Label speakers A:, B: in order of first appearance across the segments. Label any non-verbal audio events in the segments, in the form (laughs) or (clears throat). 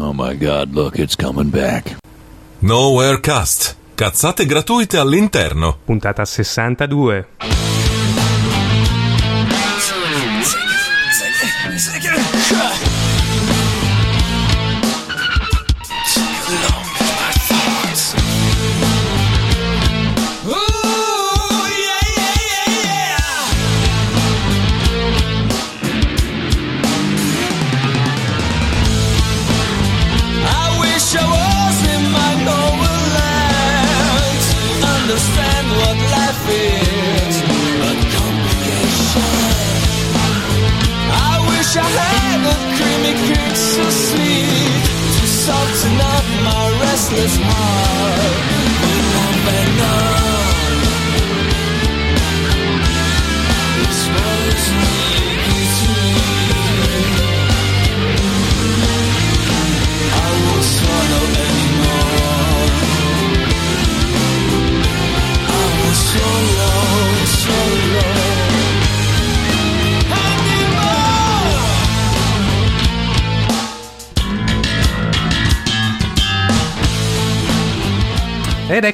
A: Oh my god, look, it's coming back.
B: Nowhere Cast. Cazzate gratuite all'interno.
C: Puntata 62.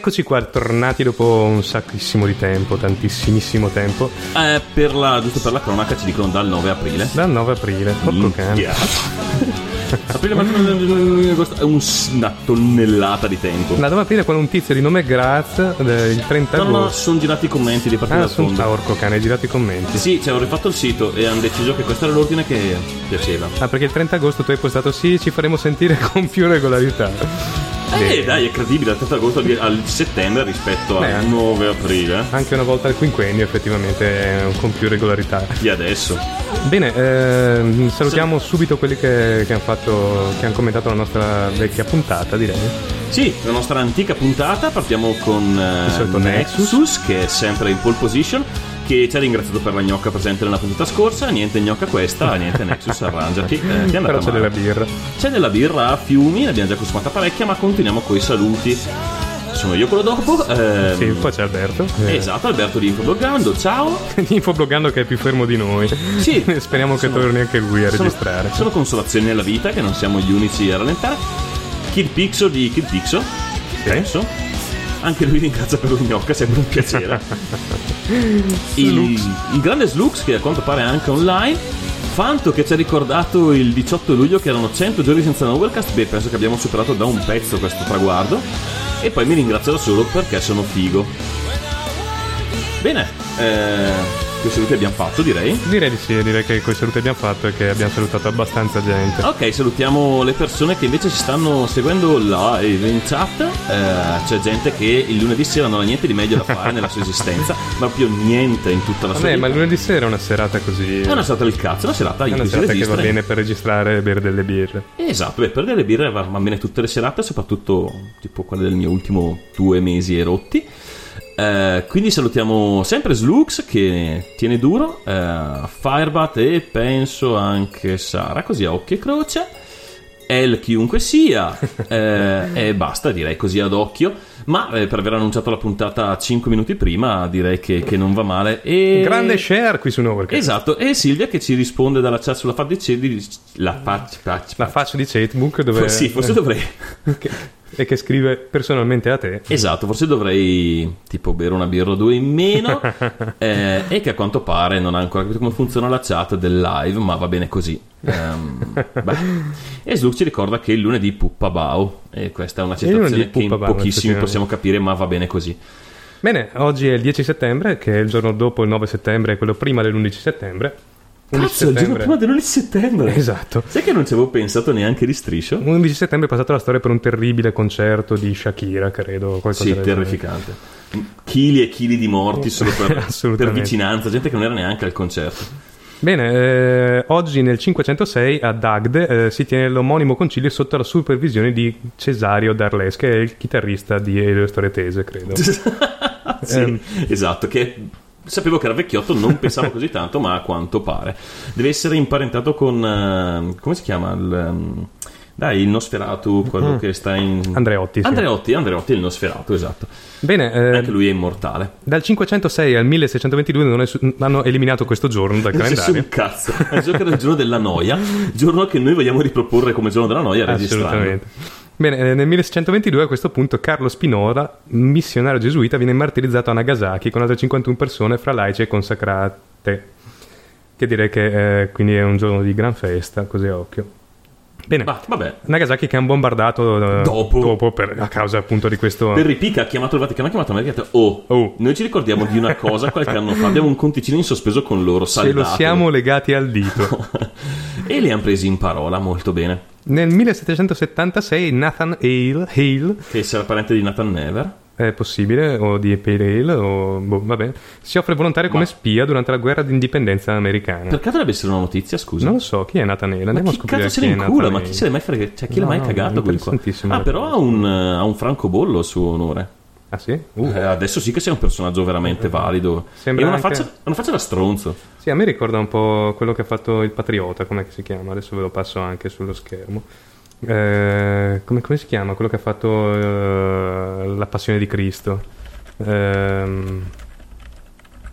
C: Eccoci qua, tornati dopo un sacchissimo di tempo, tantissimissimo tempo,
D: Eh, per la, giusto per la cronaca ci dicono dal 9 aprile.
C: dal 9 aprile. Porco cane.
D: Minchia. (laughs) aprile, maggio, agosto, è un- una tonnellata di tempo.
C: Da 9 aprile con un tizio di nome Graz, eh, il 30
D: No, no, no,
C: agosto.
D: sono girati i commenti di partita
C: Ah, sono
D: fondo.
C: ah, orco cane, hai girato i commenti.
D: Sì, cioè, ho rifatto il sito e hanno deciso che questo era l'ordine che piaceva.
C: Ah, perché il 30 agosto tu hai postato sì, ci faremo sentire (laughs) con più regolarità.
D: Eh,
C: Bene.
D: dai, è credibile, dal 30 agosto al- settembre rispetto
C: Beh,
D: al 9 aprile.
C: Anche una volta al quinquennio effettivamente è con più regolarità.
D: Di adesso.
C: Bene, ehm, salutiamo subito quelli che, che hanno fatto, che hanno commentato la nostra vecchia puntata, direi.
D: Sì, la nostra antica puntata, partiamo con eh,
C: Il solito
D: Nexus, che è sempre in pole position, che ci ha ringraziato per la gnocca presente nella puntata scorsa, niente gnocca questa, (laughs) niente Nexus, arrangiati. Eh, ti è andata
C: Però c'è
D: male.
C: della birra.
D: C'è della birra a fiumi, ne abbiamo già consumata parecchia, ma continuiamo con i saluti. Sono io quello dopo. ehm,
C: Sì, poi c'è Alberto. Eh,
D: Esatto, Alberto di Infobloggando, ciao. (laughs)
C: Infobloggando che è più fermo di noi.
D: Sì, (laughs)
C: Speriamo che
D: sono-
C: torni anche lui a
D: sono-
C: registrare.
D: Sono consolazioni nella vita, che non siamo gli unici a rallentare. Kid Pixo di Kid Pixo, penso. Anche lui ringrazia per un gnocca, sempre un piacere. (laughs) il, il grande Slux, che a quanto pare è anche online. Fanto che ci ha ricordato il 18 luglio che erano 100 giorni senza Novelcast. Beh, penso che abbiamo superato da un pezzo questo traguardo. E poi mi ringrazio da solo perché sono figo. Bene, eh, che saluti abbiamo fatto, direi.
C: Direi di sì, direi che coi saluti abbiamo fatto e che abbiamo salutato abbastanza gente.
D: Ok, salutiamo le persone che invece ci stanno seguendo live in chat. Eh, c'è gente che il lunedì sera non ha niente di meglio da fare nella sua esistenza, ma (laughs) proprio niente in tutta la sua
C: Vabbè, ma
D: vita.
C: il lunedì sera è una serata così.
D: È una serata del cazzo, una serata
C: è
D: in
C: una
D: cui si
C: serata che va bene per registrare e bere delle birre.
D: Esatto, beh, per delle birre va, va bene tutte le serate, soprattutto tipo quelle del mio ultimo due mesi e rotti. Eh, quindi salutiamo sempre Slux che tiene duro, eh, Firebat e penso anche Sara, così a occhio e croce. El chiunque sia (laughs) eh, e basta direi così ad occhio ma eh, per aver annunciato la puntata 5 minuti prima direi che, che non va male e...
C: Grande share qui su Novercast.
D: esatto e Silvia che ci risponde dalla chat sulla faccia di la faccia, faccia,
C: La faccia di Facebook dove...
D: sì forse (laughs) dovrei
C: che- e che scrive personalmente a te.
D: Esatto, forse dovrei tipo bere una birra o due in meno (laughs) eh, e che a quanto pare non ha ancora capito come funziona la chat del live, ma va bene così. (laughs) Beh. E Slug ci ricorda che il lunedì puppa Bao e questa è una citazione che in pochissimi possiamo capire, ma va bene così.
C: Bene, oggi è il 10 settembre, che è il giorno dopo il 9 settembre e quello prima dell'11 settembre. 11
D: Cazzo, il giorno prima dell'11 settembre.
C: Esatto.
D: Sai che non ci avevo pensato neanche di striscio?
C: 11 settembre è passata la storia per un terribile concerto di Shakira, credo.
D: Sì,
C: del
D: terrificante. Chili e chili di morti solo per, (laughs) per vicinanza, gente che non era neanche al concerto.
C: Bene, eh, oggi nel 506 ad Agde eh, si tiene l'omonimo concilio sotto la supervisione di Cesario Darles, che è il chitarrista di Elio Storie Tese, credo. (laughs)
D: Sì,
C: Ehm.
D: esatto, che sapevo che era vecchiotto, non pensavo così tanto, ma a quanto pare. Deve essere imparentato con... eh, come si chiama? Il, ehm, Dai, il Nosferatu, quello che sta in...
C: Andreotti, sì.
D: Andreotti, Andreotti, il Nosferatu, esatto.
C: Bene, eh,
D: Anche lui è immortale.
C: dal 506 al 1622 non è su- hanno eliminato questo giorno dal calendario.
D: un cazzo. È il giorno della noia, giorno che noi vogliamo riproporre come giorno della noia (laughs) registrando.
C: Assolutamente. Bene, eh, nel 1622 a questo punto Carlo Spinola, missionario gesuita, viene martirizzato a Nagasaki con altre 51 persone fra laici e consacrate. Che direi che eh, quindi è un giorno di gran festa, così a occhio. Bene,
D: Ma vabbè,
C: Nagasaki che hanno bombardato eh,
D: Dopo.
C: per- a causa appunto di questo...
D: Perry Pica ha chiamato il Vaticano, ha chiamato America ha oh,
C: Oh.
D: noi ci ricordiamo di una (laughs) cosa qualche anno fa, abbiamo un conticino in sospeso con loro,
C: Ce lo
D: saldatelo."
C: siamo legati al dito. (laughs)
D: e li hanno presi in parola molto bene.
C: Nel 1776 Nathan Hale, Hale
D: Che sarà parente di Nathan Never.
C: È possibile, o di Pale Ale, o boh, vabbè, si offre volontario come
D: Ma-
C: spia durante la guerra d'indipendenza americana.
D: Perché dovrebbe essere una notizia, scusa?
C: Non lo so, chi è Nathan Hale?
D: Ma
C: Andiamo a
D: chi
C: scoprire
D: cazzo se
C: chi
D: ne incula? Ma chi se l'è mai frega- cioè, chi l'ha
C: No,
D: mai
C: no,
D: cagato quel qua? Ah, però ha un, eh, ha un francobollo a suo onore.
C: Ah sì? Uh.
D: Eh, adesso sì che sei un personaggio veramente valido.
C: Sembra
D: e una,
C: anche-
D: faccia, una faccia da stronzo.
C: Sì, a me ricorda un po' quello che ha fatto il Patriota, com'è che si chiama? Adesso ve lo passo anche sullo schermo. Eh, come, come si chiama? Quello che ha fatto eh, La Passione di Cristo. Ehm,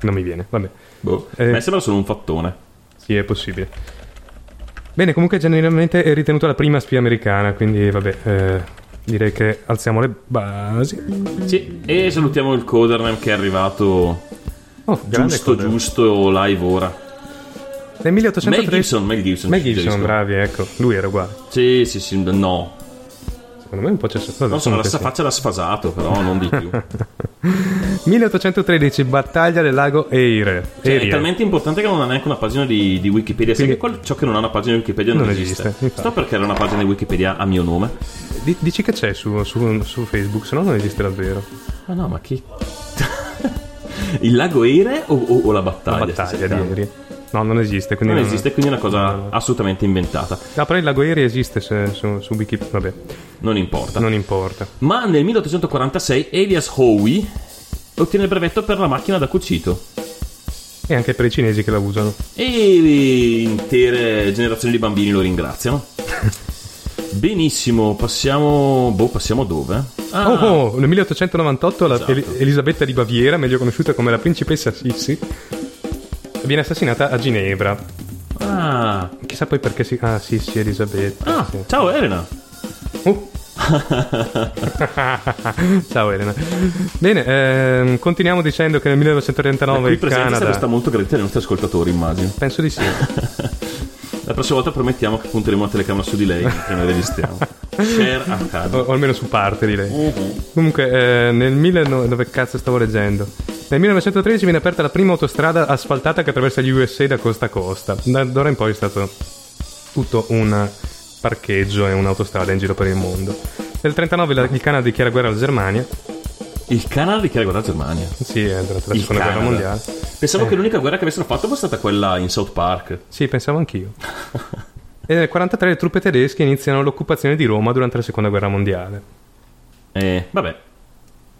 C: non mi viene, vabbè.
D: Boh.
C: Eh.
D: Me sembra solo un fattone.
C: Sì, è possibile. Bene, comunque generalmente è ritenuta la prima spia americana, quindi vabbè, eh, direi che alziamo le basi.
D: Sì, e salutiamo il Codernem che è arrivato
C: Oh,
D: giusto, giusto live ora.
C: Nel
D: Mel
C: 1813
D: Gibson, Mel Gibson.
C: Mel Gibson, bravi, ecco, lui era uguale.
D: Sì, sì, sì, no.
C: Secondo me un po' c'è vabbè,
D: Non so, la
C: sì.
D: faccia da sfasato, però non di più. (laughs)
C: 1813, battaglia del lago Eire.
D: Cioè, è talmente importante che non ha neanche una pagina di, di Wikipedia. Sai
C: Quindi-
D: che quel- ciò che non ha una pagina di Wikipedia non,
C: Non
D: esiste.
C: esiste.
D: Sto perché era una pagina di Wikipedia a mio nome.
C: Di- dici che c'è su, su- su Facebook, se no non esiste davvero.
D: Ma no, ma chi? (laughs) Il lago Eire o, o- o la
C: La
D: battaglia?
C: battaglia
D: stai
C: di
D: cercando?
C: No, non esiste, quindi
D: Non esiste, quindi è una cosa
C: no,
D: assolutamente inventata.
C: Ah, però il lago Erie esiste se- su, su Wikipedia, vabbè,
D: Non importa.
C: non importa.
D: Ma nel 1846 Elias Howe ottiene il brevetto per la macchina da cucito.
C: E anche per i cinesi che la usano.
D: E intere generazioni di bambini lo ringraziano. (laughs) Benissimo, passiamo. Boh, passiamo dove? Ah,
C: Oh, oh, nel 1898 la
D: Esatto.
C: Eli- Elisabetta di Baviera, meglio conosciuta come la principessa Sissi, viene assassinata a Ginevra.
D: ah,
C: Chissà poi perché si... Ah, Sissi Elisabetta.
D: ah,
C: sì.
D: ciao Elena.
C: Uh. (laughs) Ciao Elena. Bene, ehm, continuiamo dicendo che nel 1939
D: Qui
C: il Canada...
D: sta molto gradita ai nostri ascoltatori, immagino.
C: Penso di sì. (laughs)
D: La prossima volta promettiamo che punteremo la telecamera su di lei noi registriamo.
C: O,
D: accade.
C: o almeno su parte di lei. Comunque, eh, nel 19... dove cazzo stavo leggendo? Nel 1913 viene aperta la prima autostrada asfaltata che attraversa gli USA da costa a costa. Da d'ora in poi è stato tutto un parcheggio e un'autostrada in giro per il mondo. Nel 39 la- il Canada dichiara guerra alla Germania.
D: Il Canada dichiara guerra alla Germania.
C: Sì, è durante la seconda guerra
D: Canada.
C: mondiale.
D: Pensavo che l'unica guerra che avessero fatto fosse stata quella in South Park.
C: Sì, pensavo anch'io. (laughs) e nel 43 le truppe tedesche iniziano l'occupazione di Roma durante la seconda guerra mondiale.
D: E vabbè,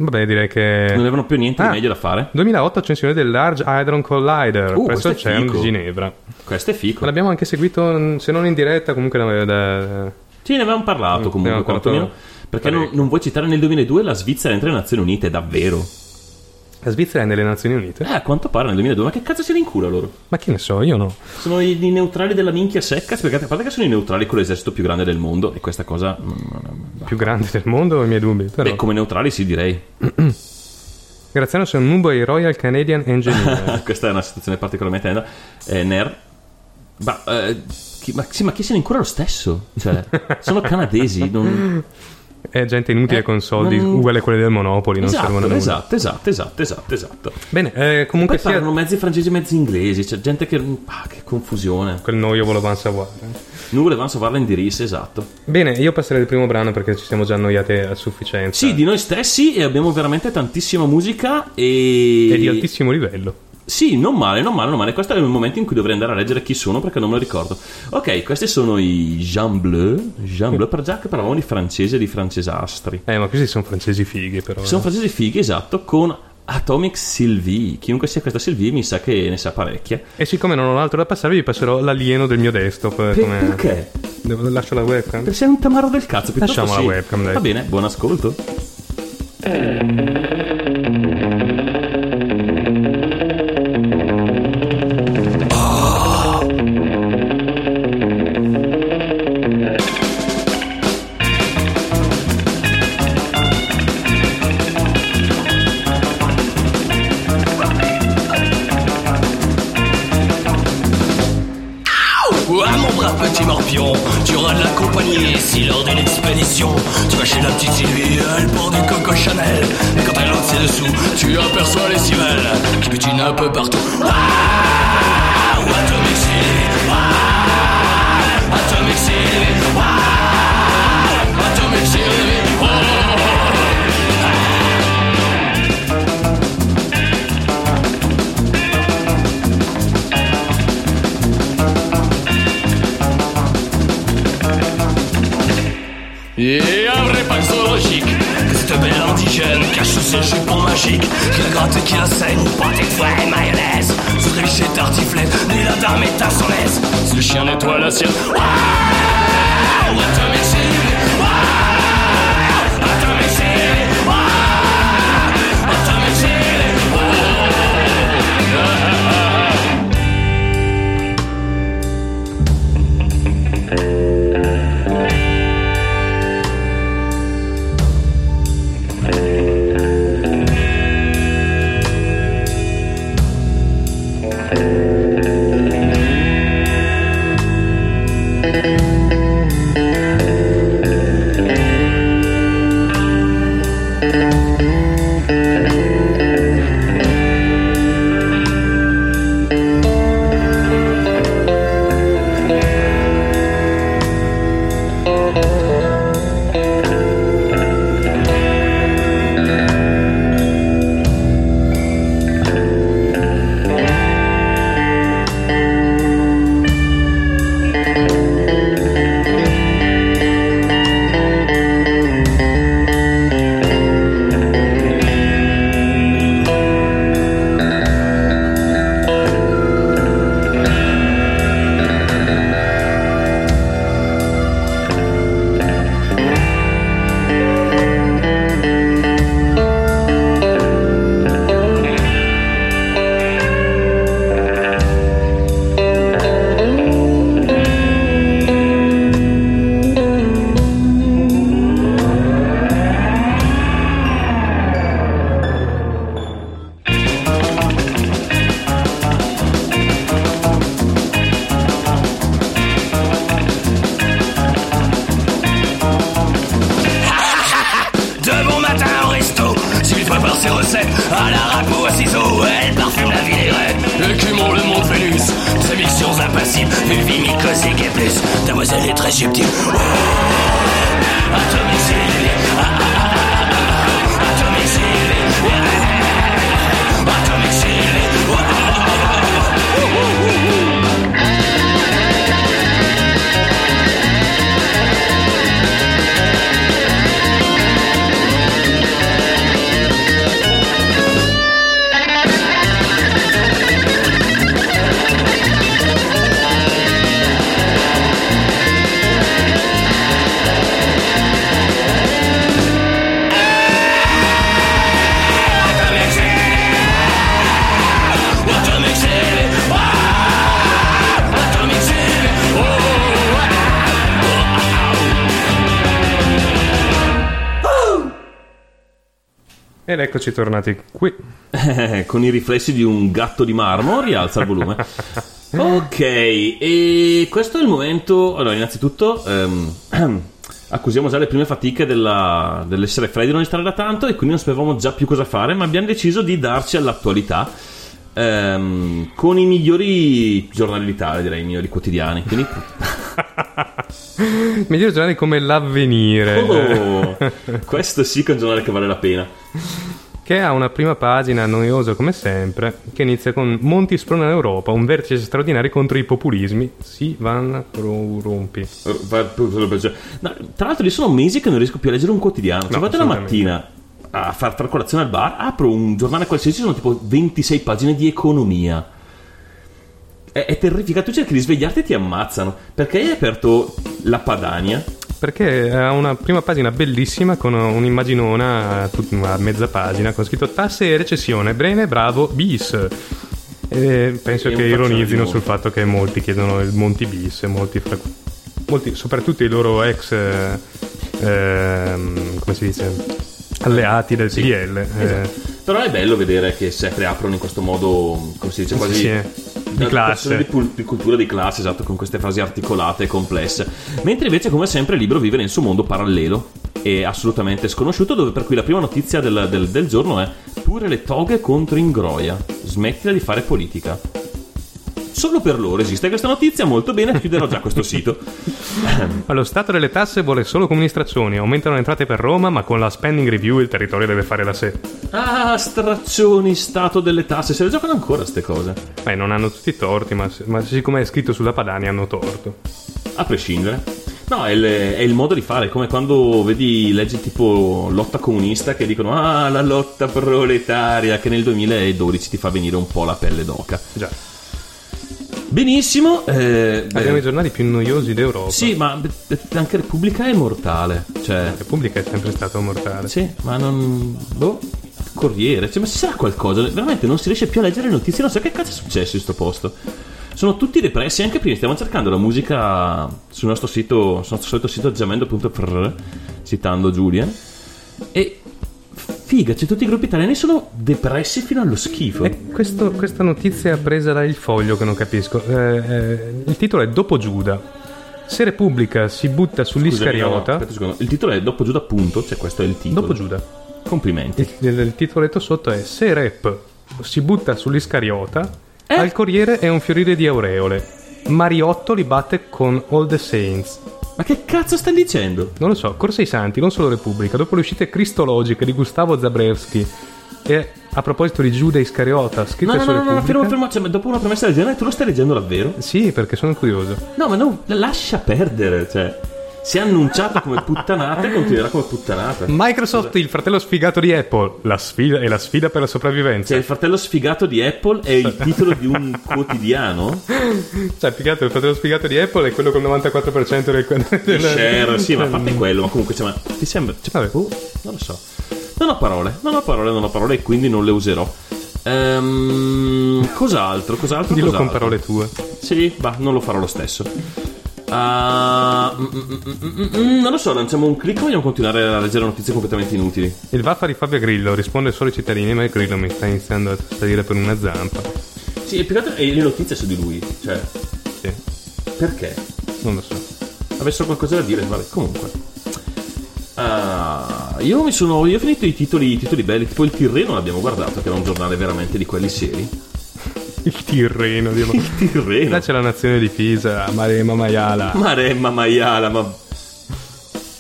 C: Vabbè, direi che...
D: non avevano più niente
C: Ah.
D: di meglio da fare.
C: 2008 accensione del Large Hadron Collider
D: Uh,
C: presso il CERN di. Ginevra.
D: Questo è fico.
C: L'abbiamo anche seguito, se non in diretta, comunque da, da-
D: Sì, ne avevamo parlato
C: Mm,
D: comunque, quantomeno.
C: parlato
D: Perché non, non vuoi citare nel 2002 la Svizzera entra nelle Nazioni Unite, davvero?
C: La Svizzera è nelle Nazioni Unite.
D: Eh, a quanto pare nel 2002, ma che cazzo si rincula loro?
C: Ma che ne so, io no.
D: Sono i, i neutrali della minchia secca, spiegate, a parte che sono i neutrali con l'esercito più grande del mondo, e questa cosa...
C: Più grande del mondo, ho i miei dubbi. Però.
D: Beh, come neutrali sì, direi. (clears throat)
C: Graziano sono un Mumbai Royal Canadian Engineer. (laughs)
D: questa è una situazione particolarmente tenda. Eh, Ner... Ma, eh, chi, ma, sì, ma chi se ne incura lo stesso? Cioè, sono (laughs) canadesi, non...
C: è gente inutile
D: Eh,
C: con soldi
D: non-
C: uguali a quelli del Monopoli, non servono a
D: Esatto,
C: nulla.
D: esatto, esatto, esatto, esatto, esatto.
C: Bene, eh, comunque
D: Poi
C: sia...
D: parlano mezzi francesi e mezzi inglesi, c'è gente che... Ah, che confusione.
C: Quel noio volevamo savoir.
D: Noi volevamo salvarla in diris, esatto.
C: Bene, io passerei il primo brano perché ci siamo già annoiati a sufficienza.
D: Sì, di noi stessi e abbiamo veramente tantissima musica e...
C: E di altissimo livello.
D: Sì, non male, non male, non male. Questo è il momento in cui dovrei andare a leggere chi sono perché non me lo ricordo. Ok, questi sono i Jean Bleu. Jean Bleu, per già che parlavamo di francese e di francesastri.
C: Eh, ma questi sono francesi fighi, però.
D: Sono
C: eh.
D: francesi fighi, esatto, con Atomic Sylvie. Chiunque sia questa Sylvie mi sa che ne sa parecchia.
E: E siccome non ho altro da passare, vi passerò l'alieno del mio desktop. eh,
D: Per-
E: come-
D: Perché?
E: Devo, lascio la webcam?
D: Perché sei un tamarro del cazzo. piuttosto
E: Lasciamo la
D: sì.
E: webcam, dai.
D: Va bene, buon ascolto.
F: Pas de qui la pas de frais mayonnaise. Striché tartiflette, ni la dame est à son aise. Ce chien nettoie la sienne.
E: Wow eccoci tornati qui. (laughs)
D: Con i riflessi di un gatto di marmo, rialza il volume. (laughs) ok, e questo è il momento. Allora, innanzitutto. ehm, (clears throat) accusiamo già le prime fatiche della- dell'essere freddi non stare da tanto e quindi non sapevamo già più cosa fare, ma abbiamo deciso di darci all'attualità ehm, con i migliori giornali d'Italia, direi i migliori quotidiani. Quindi, (laughs)
E: Migliori giornali come l'avvenire.
D: oh, questo sì che è un giornale che vale la pena.
E: Che ha una prima pagina noiosa come sempre, che inizia con Monti sprona l'Europa, un vertice straordinario contro i populismi. Si van rompi.
D: No, tra l'altro, io sono mesi che non riesco più a leggere un quotidiano. Cioè,
E: No,
D: vado la mattina a far far colazione al bar, apro un giornale qualsiasi, sono tipo 26 pagine di economia. È, è terrificante, tu cerchi di svegliarti e ti ammazzano. Perché hai aperto la Padania?
C: Perché ha una prima pagina bellissima con un'immaginona a mezza pagina con scritto tasse e recessione, bene, bravo, bis. E penso
D: E
C: che ironizzino sul fatto che molti chiedono il Monti bis, e molti, fra- molti- soprattutto i loro ex, eh, ehm, come si dice, alleati del PDL. eh,
D: Esatto. Però è bello vedere che si aprono in questo modo, come si dice, quasi
C: sì, eh, di classe.
D: Di, pul- di cultura di classe, esatto, con queste frasi articolate e complesse. Mentre invece, come sempre, il libro vive nel suo mondo parallelo e assolutamente sconosciuto, dove per cui la prima notizia del, del- del giorno è pure le toghe contro Ingroia. Smettila di fare politica. Solo per loro esiste questa notizia, molto bene, chiuderò già questo sito. (laughs)
C: Ma lo Stato delle tasse vuole solo comunistrazioni, aumentano le entrate per Roma, ma con la spending review il territorio deve fare da sé.
D: Ah, straccioni, stato delle tasse, se le giocano ancora ste cose.
C: Beh, non hanno tutti i torti, ma, ma siccome è scritto sulla Padania hanno torto.
D: A prescindere. No, è il, è il modo di fare, come quando vedi leggi tipo lotta comunista che dicono ah, la lotta proletaria, che nel 2012 ti fa venire un po' la pelle d'oca.
C: Già.
D: Benissimo. eh, beh,
C: Abbiamo i giornali più noiosi d'Europa.
D: sì, ma anche Repubblica è mortale. Cioè,
C: Repubblica è sempre stato mortale.
D: sì, ma non... Boh, Corriere, cioè, ma ci sarà qualcosa? Veramente non si riesce più a leggere le notizie, non so che cazzo è successo in sto posto. Sono tutti depressi, anche prima stiamo cercando la musica sul nostro sito, sul nostro solito sito jamendo.fr, citando Julian. E figa, cioè tutti i gruppi italiani sono depressi fino allo schifo.
C: E questo- questa notizia presa dal foglio che non capisco. Eh, eh, il titolo è Dopo Giuda. Se Repubblica si butta
D: Scusami, no, no,
C: sull'Iscariota.
D: Il titolo è Dopo Giuda, punto, cioè questo è il titolo.
C: dopo Giuda.
D: Complimenti.
C: Il, il titoletto sotto è Se Rep si butta sull'Iscariota,
D: Eh?
C: al Corriere è un fiorire di aureole. Mariotto li batte con All the Saints.
D: Ma che cazzo stai dicendo?
C: Non lo so, Corsa ai Santi, non solo Repubblica, dopo le uscite cristologiche di Gustavo Zabrewski e a proposito di Giuda Iscariota,
D: No,
C: scritte
D: no,
C: su
D: no, no, no, fermo, fermo, cioè, dopo una premessa del genere tu lo stai leggendo davvero?
C: Sì, perché sono curioso.
D: No, ma no, lascia perdere, cioè. Si è annunciato come puttanata e continuerà come puttanata.
C: Microsoft, il fratello sfigato di Apple, la sfida è la sfida per la sopravvivenza.
D: Cioè, il fratello sfigato di Apple è il titolo di un (laughs) quotidiano?
C: Cioè, più che altro il fratello sfigato di Apple è quello con il 94% del, (laughs) del
D: share, sì, ma a parte (laughs) quello, ma comunque, cioè, ma ti sembra... Cioè, boh, non lo so. Non ho parole, non ho parole, non ho parole e quindi non le userò. Ehm, cos'altro? Cos'altro?
C: Dillo con
D: cos'altro?
C: parole tue.
D: Sì, va, non lo farò lo stesso. Ah, mm, mm, mm, non lo so, lanciamo un clic o vogliamo continuare a leggere notizie completamente inutili?
C: Il Vaffa di Fabio Grillo risponde solo ai cittadini, ma il Grillo mi sta iniziando a salire per una zampa.
D: Sì, e più che altro e le notizie su di lui. Cioè,
C: Sì,
D: perché?
C: non lo so.
D: Avessero qualcosa da dire, vabbè, comunque. Ah, io mi sono. Io ho finito i titoli, i titoli belli, tipo il Tirreno l'abbiamo guardato, che era un giornale veramente di quelli seri.
C: Il Tirreno, Dio.
D: Il Tirreno.
C: Là c'è la nazione di Pisa, Marema Maiala.
D: Maremma Maiala, ma.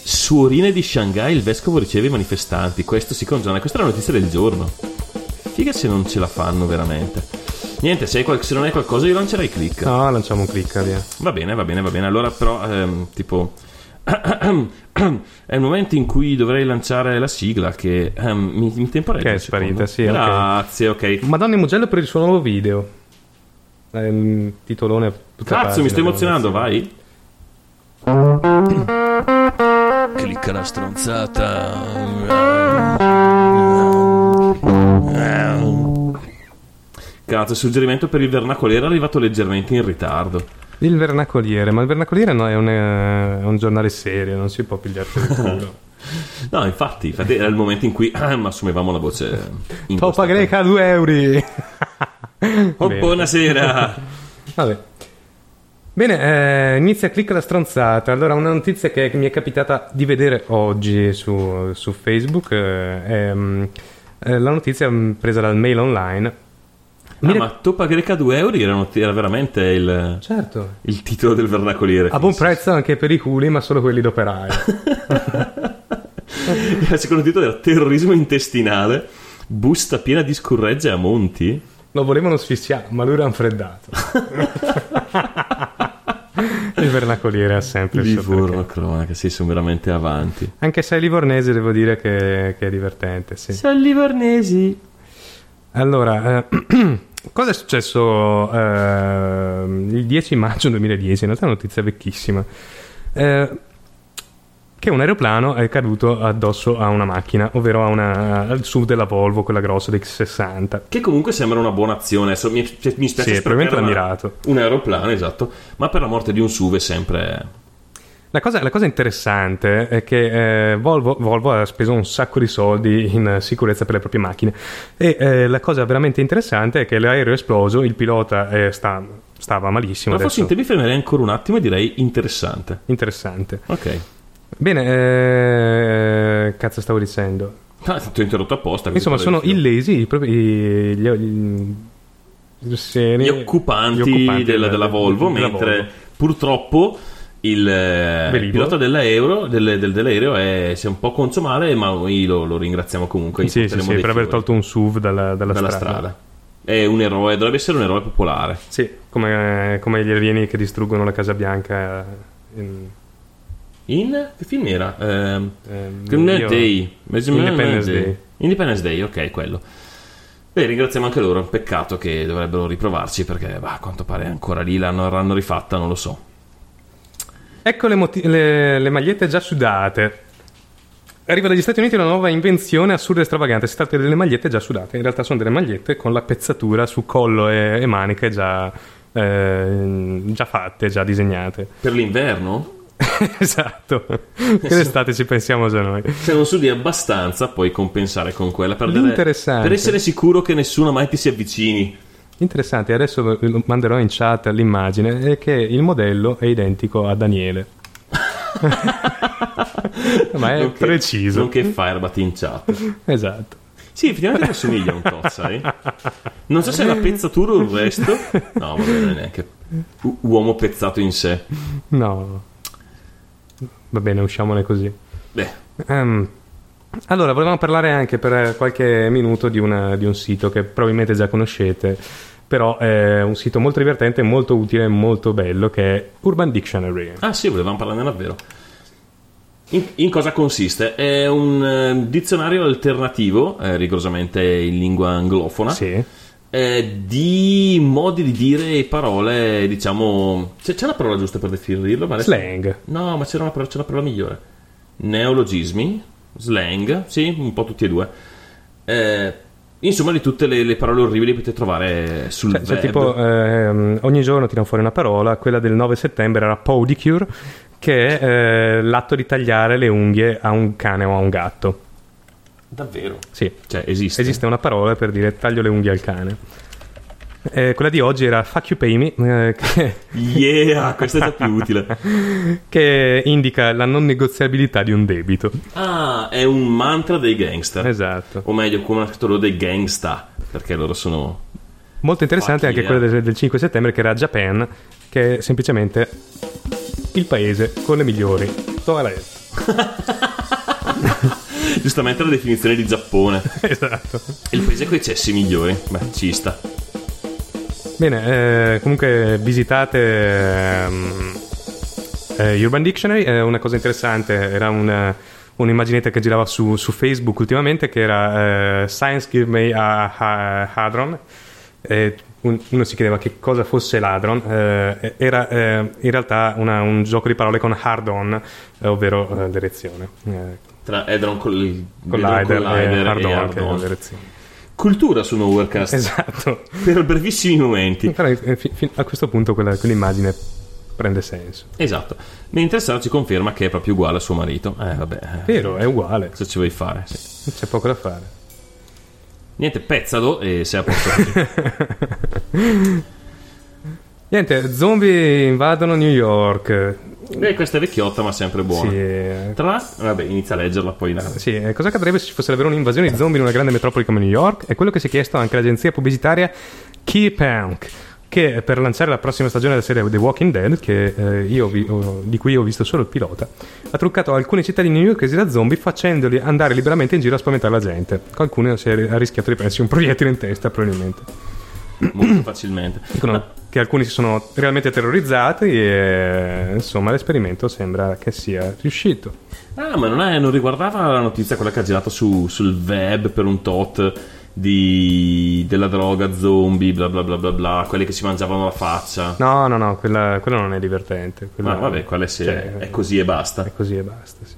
D: Suorine di Shanghai, il vescovo riceve i manifestanti. Questo si congiona. Questa è la notizia del giorno. Figa se non ce la fanno veramente. Niente, se, qual- se non hai qualcosa, io lancerei click.
C: No, lanciamo un click, via.
D: Va bene, va bene, va bene. Allora, però, ehm, tipo. È il momento in cui dovrei lanciare la sigla che ehm, mi, mi temporeggia.
C: Che è sparita, sì.
D: Grazie, ok.
C: Madonna Mugello per il suo nuovo video. È un titolone. tutta
D: Cazzo, mi sto
C: pagina,
D: emozionando, vai.
E: Clicca la stronzata.
D: Cazzo, il suggerimento per il vernacoliere è arrivato leggermente in ritardo.
C: Il vernacoliere, ma il vernacoliere no, è, un, eh, è un giornale serio, non si può pigliarsi il (laughs) culo.
D: No, infatti, infatti era il momento in cui (clears throat) ehm, assumevamo la voce.
C: Topa
D: impostata.
C: greca 2 euro. (laughs)
D: Oh, buonasera. (laughs)
C: Vabbè. Bene, eh, inizia clic la stronzata. Allora, una notizia che mi è capitata di vedere oggi su, su Facebook eh, è mm, eh, la notizia presa dal mail online.
D: Ah, ma Topa Greca 2 euro era, era veramente il,
C: Certo.
D: il titolo del vernacoliere.
C: A buon prezzo anche per i culi, ma solo quelli d'operaio. (laughs)
D: Il secondo titolo era Terrorismo intestinale. Busta piena di scurregge a monti.
C: Lo volevano sfissiare, ma lui era infreddato. (laughs) Il vernacoliere ha sempre
D: Livorno cronaca, sì, sono veramente avanti.
C: Anche se è livornese devo dire che, che è divertente, sì.
D: Siamo livornesi.
C: Allora, eh, (clears throat) cosa è successo eh, il 10 maggio 2010? In realtà è una notizia vecchissima. Eh, che un aeroplano è caduto addosso a una macchina, ovvero a una, al SUV della Volvo, quella grossa X60.
D: Che comunque sembra una buona azione. Mi, mi spiace
C: Sì, probabilmente l'ha
D: una-
C: mirato.
D: Un aeroplano, esatto. Ma per la morte di un SUV è sempre.
C: La cosa, la cosa interessante è che eh, Volvo, Volvo ha speso un sacco di soldi in sicurezza per le proprie macchine e eh, la cosa veramente interessante è che l'aereo è esploso, il pilota eh, sta- stava malissimo.
D: Ma forse te mi fermerei ancora un attimo e direi interessante.
C: Interessante.
D: Ok.
C: Bene, eh, cazzo stavo dicendo?
D: Ah, ti ho interrotto apposta.
C: Insomma, sono illesi i propri- i- gli, gli- gli
D: gli occupanti,
C: gli occupanti
D: della, della Volvo,
C: della
D: mentre
C: Volvo.
D: purtroppo il eh,
C: Velivolo.
D: pilota dell'aereo, del- del- dell'aereo è, si è un po' conso male, ma noi lo, lo ringraziamo comunque.
C: Sì, sì, sì, per aver tolto un SUV dalla, dalla
D: dalla
C: strada.
D: strada. È un eroe, dovrebbe essere un eroe popolare.
C: Sì, come, come gli alieni che distruggono la Casa Bianca. In,
D: In che film era? Ehm, Criminal
C: io-
D: Day.
C: Independence Day.
D: Independence Day, ok, quello. Beh, ringraziamo anche loro. Peccato che dovrebbero riprovarci perché, bah, a quanto pare, ancora lì l'hanno rifatta, non lo so.
C: Ecco le, moti- le- le magliette già sudate. Arriva dagli Stati Uniti una nuova invenzione assurda e stravagante. Si tratta delle magliette già sudate. In realtà sono delle magliette con la pezzatura su collo e, e maniche già, eh, già fatte, già disegnate.
D: Per l'inverno, (laughs)
C: esatto. Che l'estate ci pensiamo già noi.
D: se non sudi abbastanza, puoi compensare con quella per, dare- per essere sicuro che nessuno mai ti si avvicini.
C: Interessante, adesso manderò in chat l'immagine è che il modello è identico a Daniele. (laughs) Ma è
D: Non che-
C: preciso.
D: Non che Firebat in chat.
C: Esatto.
D: Sì, effettivamente mi assomiglia un po', sai? Non so se è la pezzatura o il resto. No, va bene, neanche. U- uomo pezzato in sé.
C: No. Va bene, usciamone così.
D: Beh,
C: Ehm, allora, volevamo parlare anche per qualche minuto di, una- di un sito che probabilmente già conoscete, però è un sito molto divertente, molto utile, molto bello, che è Urban Dictionary.
D: Ah sì, volevamo parlarne davvero. In, in cosa consiste? È un eh, dizionario alternativo, eh, rigorosamente in lingua anglofona,
C: Sì.
D: eh, di modi di dire parole, diciamo... C'è, c'è una parola giusta per definirlo? Ma adesso-
C: Slang.
D: No, ma c'era una, parola, c'è una parola migliore. Neologismi, slang, sì, un po' tutti e due. Eh, insomma, di tutte le, le parole orribili potete trovare sul
C: Cioè, cioè, tipo, ehm, ogni giorno tirano fuori una parola, quella del 9 settembre era podicure, che è eh, l'atto di tagliare le unghie a un cane o a un gatto.
D: Davvero?
C: Sì,
D: Cioè, esiste.
C: esiste una parola per dire taglio le unghie al cane. Eh, quella di oggi era fuck you pay me, eh, che,
D: Yeah, questa è già più utile. (laughs)
C: che indica la non negoziabilità di un debito.
D: Ah, è un mantra dei gangster.
C: Esatto.
D: O meglio, come hanno scritto loro dei gangsta. Perché loro sono.
C: Molto interessante anche
D: yeah.
C: quella del, del 5 settembre che era Japan, che è semplicemente il paese con le migliori toilette. (laughs)
D: Giustamente la definizione di Giappone. (laughs)
C: esatto.
D: Il paese con i cessi migliori. Beh, ci sta.
C: Bene, eh, comunque visitate ehm, eh, Urban Dictionary, è una cosa interessante, era una- un'immaginetta che girava su, su Facebook ultimamente che era eh, Science Give Me a, a Hadron. E un- uno si chiedeva che cosa fosse l'Hadron, eh, era eh, in realtà una- un gioco di parole con hard on, eh, ovvero eh, l'erezione. Eh,
D: Tra Edron con, il,
C: con e hard on, che è l'erezione.
D: Cultura su Overcast.
C: Esatto.
D: Per brevissimi momenti.
C: Però eh, a questo punto quella- quell'immagine prende senso.
D: Esatto. Mentre Sara ci conferma che è proprio uguale a suo marito. Eh, vabbè. eh,
C: Vero, è uguale,
D: Cosa ci vuoi fare? Sì.
C: c'è poco da fare.
D: Niente, pezzalo e sei a posto. (laughs)
C: Niente, zombie invadono New York.
D: Beh, questa è vecchiotta, ma sempre buona.
C: Sì,
D: Tra vabbè, inizia a leggerla poi. la-
C: sì, eh, cosa accadrebbe se ci fosse davvero un'invasione di zombie in una grande metropoli come New York? È quello che si è chiesto anche l'agenzia pubblicitaria Keypank, che per lanciare la prossima stagione della serie The Walking Dead, che, eh, io vi- ho- di cui ho visto solo il pilota, ha truccato alcuni cittadini newyorkesi da zombie facendoli andare liberamente in giro a spaventare la gente. Qualcuno si è, ha rischiato di prendersi un proiettile in testa, probabilmente.
D: Molto facilmente.
C: Dicono che alcuni si sono realmente terrorizzati e insomma l'esperimento sembra che sia riuscito.
D: Ah, ma non, è- non riguardava la notizia quella che ha girato su- sul web per un tot di, della droga zombie, bla bla bla bla bla, quelli che si mangiavano la faccia.
C: No, no, no, quella, quella non è divertente. Quella,
D: Ma vabbè, quella è, se-
C: cioè,
D: è così e basta.
C: È così e basta, sì.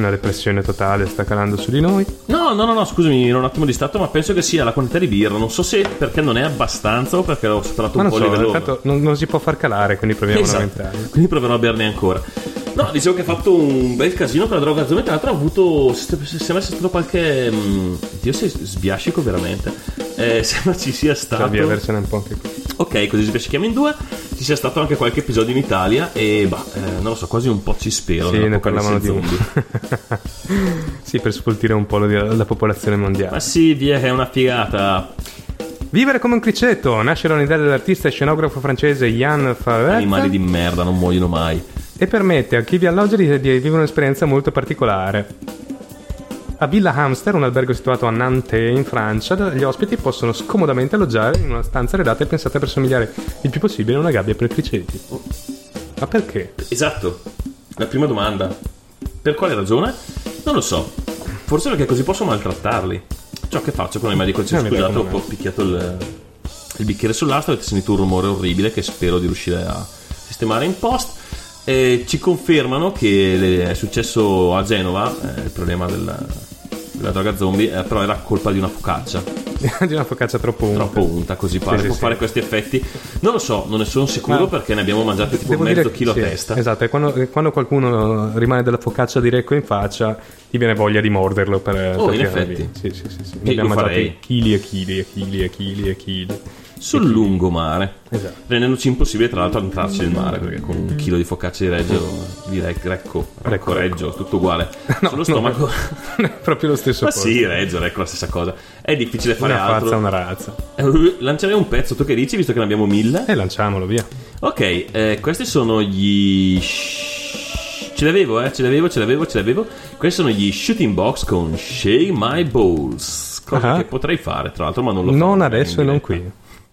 C: Una depressione totale sta calando su di noi.
D: No, no, no, no, scusami, ero un attimo distratto, ma penso che sia la quantità di birra. Non so se perché non è abbastanza o perché ho superato un po' il
C: so,
D: livello.
C: intanto non, non si può far calare, quindi proviamo a
D: Esatto.
C: aumentarlo.
D: Quindi proverò a berne ancora. No, dicevo che ha fatto un bel casino con la droga zombie. Tra l'altro ha avuto. se- se- Sembra sia stato qualche. mm, Dio, sei sbiascico veramente. Eh, (laughs) sembra ci sia stato.
C: Cioè, via, aversione un po' anche qui.
D: Ok, così sbiascichiamo in due. Ci sia stato anche qualche episodio in Italia. E bah, eh, non lo so, quasi un po' ci spero.
C: Sì, ne parlavano di
D: zombie. (laughs)
C: sì, per spoltire un po' la, la popolazione mondiale.
D: Ma sì, via, che è una figata.
C: Vivere come un criceto nasce dall'unità dell'artista e scenografo francese Yann Favret
D: Animali di merda, non muoiono mai.
C: E permette a chi vi alloggia di, di vivere un'esperienza molto particolare. A Villa Hamster, un albergo situato a Nantes in Francia, gli ospiti possono scomodamente alloggiare in una stanza redata e pensata per somigliare il più possibile a una gabbia per criceti. Ma perché?
D: Esatto. La prima domanda. Per quale ragione? Non lo so. Forse perché così posso maltrattarli. Ciò che faccio con il medico dice
C: Eh,
D: ho un po' picchiato il, il bicchiere sull'astro, avete sentito un rumore orribile che spero di riuscire a sistemare in post. E ci confermano che è successo a Genova, eh, il problema della, della droga zombie, eh, però era colpa di una focaccia (laughs)
C: di una focaccia troppo unta.
D: troppo unta, così pare,
C: Sì, sì,
D: può
C: sì.
D: fare questi effetti. Non lo so, non ne sono sicuro
C: Ma-
D: perché ne abbiamo mangiato tipo mezzo
C: dire-
D: chilo a testa.
C: Esatto, e quando, quando qualcuno rimane della focaccia di Recco in faccia, gli viene voglia di morderlo per,
D: Oh,
C: per
D: in effetti.
C: via. Sì, sì, sì. sì. Ne abbiamo
D: farei.
C: chili e chili e chili e chili e chili.
D: Sul lungomare.
C: Esatto.
D: Rendendoci impossibile, tra l'altro, entrarci nel mare perché con un chilo di focaccia di Reggio, di Rec- Recco, Recco, Reggio, tutto uguale. (laughs) Sullo stomaco. (laughs)
C: Non è proprio lo stesso
D: Ma
C: posto.
D: sì, Reggio, Recco, la stessa cosa. È difficile fare
C: Una
D: altro.
C: fazza, una razza.
D: Eh, Lancerei un pezzo, tu che dici, visto che ne abbiamo mille.
C: E lanciamolo via.
D: Ok, eh, questi sono gli. Ce l'avevo, eh, ce l'avevo, ce l'avevo, ce l'avevo. Questi sono gli shooting box con Shake My Balls. Cosa
C: Ah.
D: che potrei fare, tra l'altro, ma non lo farò
C: Non adesso e non qui.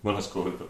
D: Buon ascolto.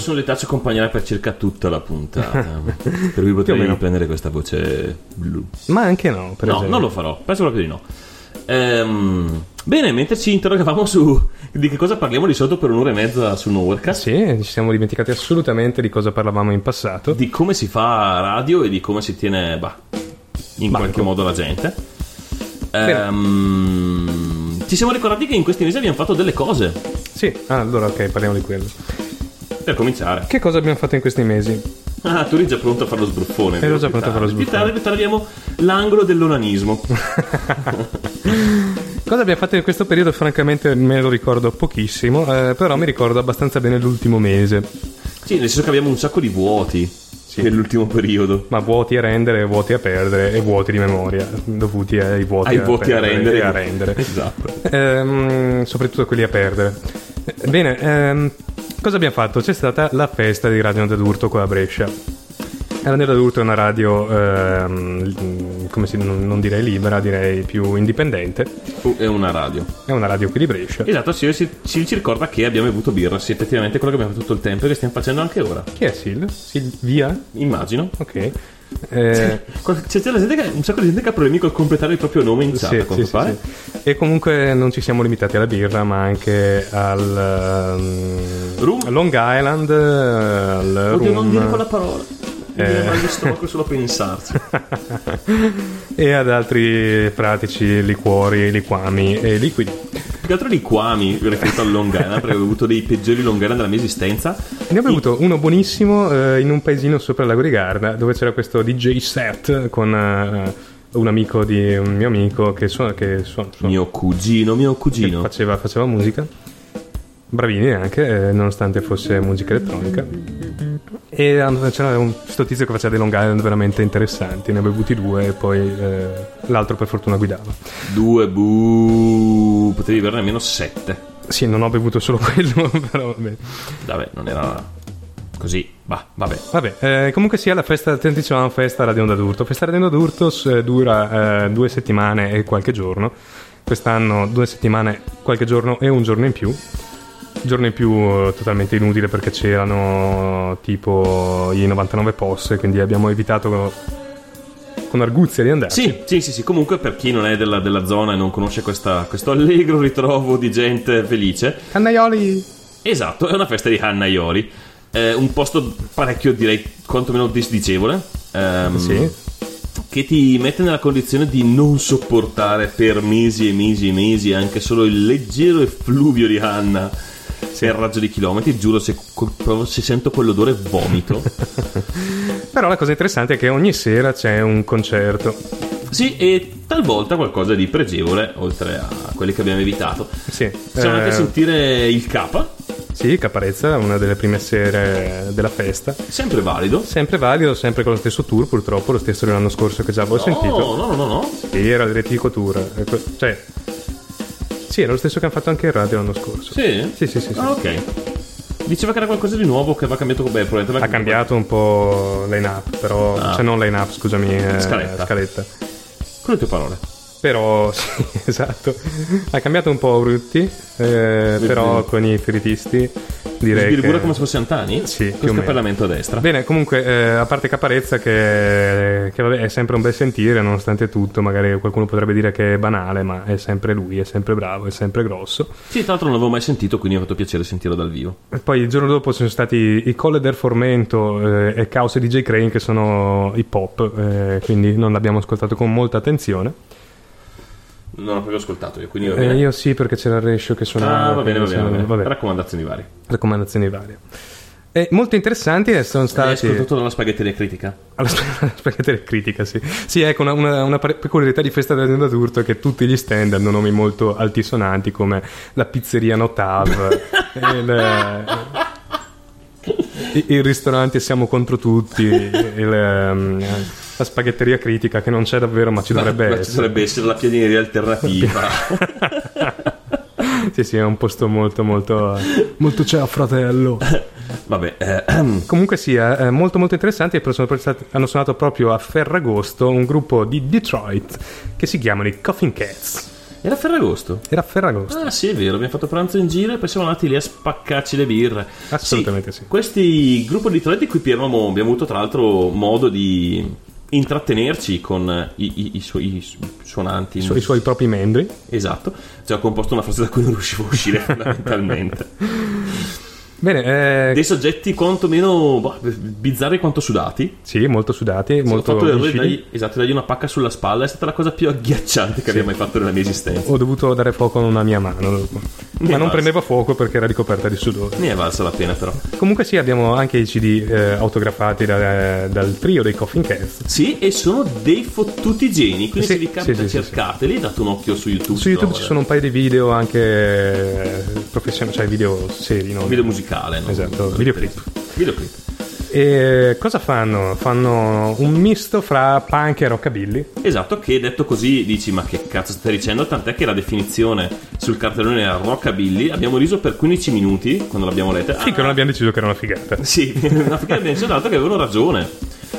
D: Sono le ci accompagnerà per circa tutta la puntata. (laughs) per cui potrei
C: meno.
D: prendere questa voce blu.
C: Ma anche no, per
D: no,
C: esempio.
D: non lo farò, penso proprio di no. Ehm, bene, mentre ci interrogavamo su di che cosa parliamo di solito per un'ora e mezza su Nowherecast,
C: Sì, ci siamo dimenticati assolutamente di cosa parlavamo in passato.
D: di come si fa radio e di come si tiene, bah, in qualche modo la gente. Ehm, ci siamo ricordati che in questi mesi abbiamo fatto delle cose.
C: Sì, ah, allora ok, parliamo di quello.
D: Per cominciare,
C: Che cosa abbiamo fatto in questi mesi?
D: ah, tu eri già pronto a fare lo sbruffone.
C: Ero già pronto a fare lo sbruffone.
D: più tardi abbiamo l'angolo dell'onanismo.
C: Cosa abbiamo fatto in questo periodo? Francamente me lo ricordo pochissimo, eh, però mi ricordo abbastanza bene l'ultimo mese.
D: Sì, nel senso che abbiamo un sacco di vuoti nell'ultimo periodo.
C: Ma vuoti a rendere, vuoti a perdere e vuoti di memoria, dovuti ai vuoti,
D: Ai vuoti a rendere.
C: e a rendere.
D: Esatto.
C: Ehm, soprattutto quelli a perdere. Eh, Bene, ehm, cosa abbiamo fatto? C'è stata la festa di Radio Onda d'Urto qua a Brescia. Radio Onda d'Urto è una radio, ehm, come si, non, non direi libera, direi più indipendente.
D: È una radio.
C: È una radio qui di Brescia.
D: Esatto, sì, si, ci, ricorda che abbiamo bevuto birra, sì, effettivamente quello che abbiamo fatto tutto il tempo e che stiamo facendo anche ora.
C: Chi è Sil? Silvia?
D: Immagino.
C: Ok. Eh,
D: Qual- C'è, c'è gente che- un sacco di gente che ha problemi col completare il proprio nome in chat,
C: sì, sì, sì. E comunque non ci siamo limitati alla birra, ma anche al a Long Island, al
D: Oddio, non dire quella parola. Mi
C: Eh.
D: stomaco solo a pensarci. (laughs)
C: e ad altri pratici liquori, liquami e liquidi.
D: Che altro liquami rispetto al Long Island, perché ho avuto dei peggiori Long Island della mia esistenza.
C: Ne ho bevuto uno buonissimo eh, in un paesino sopra il lago di Garda, dove c'era questo DJ set con eh, un amico di un mio amico che, suona, che suona- suona-
D: Mio cugino, mio cugino.
C: faceva, faceva musica. Bravini anche, eh, nonostante fosse musica elettronica. E c'era un, questo tizio che faceva dei Long Island veramente interessanti. Ne ho bevuti due e poi eh, l'altro per fortuna guidava.
D: Due bu. Potevi berne almeno sette.
C: Sì, non ho bevuto solo quello, (laughs) però vabbè.
D: Vabbè, non era così. Bah, vabbè.
C: Vabbè, eh, comunque sia la festa, ti dicevamo festa Radio Onda d'Urto. Festa Radio Onda d'Urto eh, dura eh, due settimane e qualche giorno. Quest'anno due settimane, qualche giorno e un giorno in più. Giorno in più eh, totalmente inutile perché c'erano tipo i 99 posse, quindi abbiamo evitato con arguzia di andarci.
D: Sì, sì, sì, sì. Comunque, per chi non è della, della zona e non conosce questa- questo allegro (laughs) ritrovo di gente felice,
C: Cannaioli!
D: esatto, è una festa di Hannaioli. È un posto parecchio, direi, quantomeno disdicevole. ehm,
C: Sì.
D: Che ti mette nella condizione di non sopportare per mesi e mesi e mesi anche solo il leggero effluvio di Hanna. Se il raggio di chilometri, giuro, se, se sento quell'odore vomito. (laughs)
C: Però la cosa interessante è che ogni sera c'è un concerto.
D: Sì, e talvolta qualcosa di pregevole, oltre a quelli che abbiamo evitato.
C: Sì,
D: Possiamo
C: eh,
D: anche sentire il K,
C: sì Caparezza, una delle prime sere della festa.
D: sempre valido.
C: Sempre valido, sempre con lo stesso tour, purtroppo, lo stesso dell'anno scorso che già avevo sentito.
D: No, no, no, no, no.
C: Sì, era l'Elettrico Tour. eh, que- Cioè, sì, era lo stesso che hanno fatto anche in radio l'anno scorso.
D: Sì?
C: Sì, sì, sì. sì.
D: Ah, ok. Diceva che era qualcosa di nuovo che aveva cambiato. Beh, probabilmente aveva
C: Ha cambiato un po' line-up, però...
D: Ah.
C: Cioè, non line-up, scusami, eh,
D: Scaletta.
C: scaletta.
D: Con le tue parole.
C: Però, (laughs) sì, esatto. Ha cambiato un po' Brutti, eh, però con i feritisti direi
D: Sbirigura
C: che...
D: come se fosse Antani?
C: Sì,
D: Con scappellamento a destra.
C: Bene, comunque, eh, a parte Caparezza, che, che vabbè, è sempre un bel sentire, nonostante tutto, magari qualcuno potrebbe dire che è banale, ma è sempre lui, è sempre bravo, è sempre grosso.
D: Sì, tra l'altro non l'avevo mai sentito, quindi mi ha fatto piacere sentirlo dal vivo.
C: E poi il giorno dopo sono stati i Colle del Formento eh, e Caos e DJ Crane, che sono hip hop, eh, quindi non l'abbiamo ascoltato con molta attenzione.
D: Non ho proprio ascoltato io, quindi va
C: Eh, io sì, perché c'era il Rescio che suonava.
D: Ah, va bene, va bene, va bene.
C: vabbè,
D: Raccomandazioni varie.
C: raccomandazioni varie. E molto interessanti eh, sono
D: Hai
C: stati.
D: ascoltato dalla spaghetteria critica? (laughs)
C: Alla sp- spaghetteria critica, sì. Sì, ecco, una, una- una pe- peculiarità di festa della d'urto è che tutti gli stand hanno nomi molto altisonanti come la pizzeria Notav, (laughs) il, il- il ristorante Siamo contro tutti, il, ehm, la spaghetteria critica che non c'è davvero ma ci dovrebbe
D: Ma ci
C: essere.
D: dovrebbe essere la pianeria alternativa. (laughs)
C: Sì, sì, è un posto molto, molto... Molto c'è, fratello.
D: Vabbè, eh, (clears throat)
C: Comunque sia, eh, molto molto interessante hanno suonato proprio a Ferragosto un gruppo di Detroit che si chiamano i Coffin Cats.
D: Era Ferragosto.
C: Era Ferragosto.
D: Ah, sì, è vero, abbiamo fatto pranzo in giro e poi siamo andati lì a spaccarci le birre.
C: Assolutamente sì.
D: Questi gruppo di Detroit di cui abbiamo, abbiamo avuto tra l'altro modo di intrattenerci con i, i- i suoi suonanti.
C: I, su- i suoi propri membri.
D: Esatto, ci ha composto una frase da cui non riuscivo a uscire (laughs) fondamentalmente.
C: Bene, eh,
D: Dei soggetti quantomeno boh, bizzarri quanto sudati.
C: sì, molto sudati,
D: Ho
C: molto
D: fatto l'errore di
C: viscidi.
D: dargli, esatto, dargli una pacca sulla spalla, è stata la cosa più agghiacciante che abbia mai fatto nella mia esistenza.
C: Ho dovuto dare fuoco a una mia mano dopo. Ma non prendeva fuoco perché era ricoperta di sudore.
D: Ne è valsa la pena però.
C: Comunque sì, abbiamo anche i CD eh, autografati da- dal trio dei Coffin Cats.
D: Sì, e sono dei fottuti geni, quindi
C: Sì,
D: se vi capita
C: sì, sì,
D: cercateli, date un occhio su YouTube.
C: Su YouTube ci sono un paio di video anche eh, professionali, cioè video seri, no?
D: Video musicale, no?
C: Esatto, videoclip.
D: Videoclip.
C: E cosa fanno? Fanno un misto fra punk e rockabilly.
D: Esatto, che detto così dici ma che cazzo stai dicendo? Tant'è che la definizione sul cartellone era rockabilly, abbiamo riso per 15 minuti quando l'abbiamo letta.
C: Finché non abbiamo deciso che era una figata.
D: Sì, (laughs) ma perché abbiamo pensato che avevano ragione.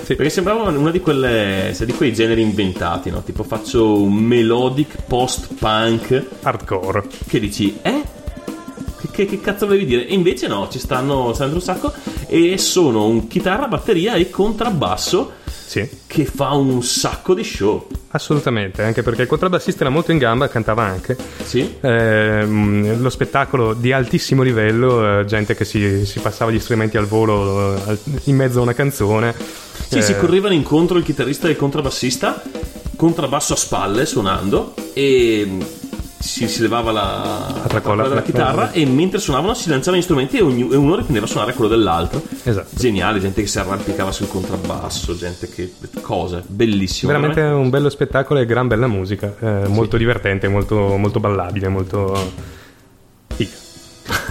C: Sì.
D: Perché sembrava una di di quei generi inventati, no? Tipo faccio un melodic post-punk
C: Hardcore.
D: che dici, eh? Che, che- cazzo volevi dire? E invece no, ci stanno, stanno un sacco e sono un chitarra, batteria e contrabbasso
C: Sì,
D: che fa un sacco di show.
C: assolutamente, anche perché il contrabbassista era molto in gamba, cantava anche.
D: Sì?
C: Ehm, lo spettacolo di altissimo livello, eh, gente che si, si passava gli strumenti al volo eh, in mezzo a una canzone.
D: Sì,
C: Eh,
D: si correvano incontro il chitarrista e il contrabbassista, contrabbasso a spalle suonando e si, si levava la,
C: La tracolla.
D: della chitarra e mentre suonavano si lanciavano gli strumenti e, ogni- e uno riprendeva a suonare quello dell'altro.
C: Esatto.
D: Geniale, gente che si arrampicava sul contrabbasso, gente che... cose, bellissimo.
C: Veramente un bello spettacolo e gran bella musica, eh, molto divertente, molto, molto ballabile, molto... figa.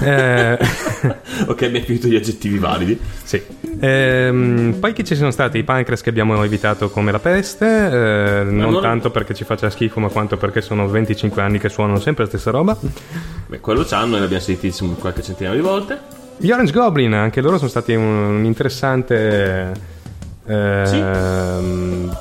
C: Eh, (laughs)
D: ok, abbiamo finito gli aggettivi validi.
C: sì. Ehm, poi che ci sono stati i Pancras che abbiamo evitato come la peste, eh, non
D: Allora-
C: tanto perché ci faccia schifo, ma quanto perché sono 25 anni che suonano sempre la stessa roba.
D: Beh, quello c'hanno e l'abbiamo sentito insomma, qualche centinaio di volte.
C: Gli Orange Goblin, anche loro sono stati un, un interessante ehm,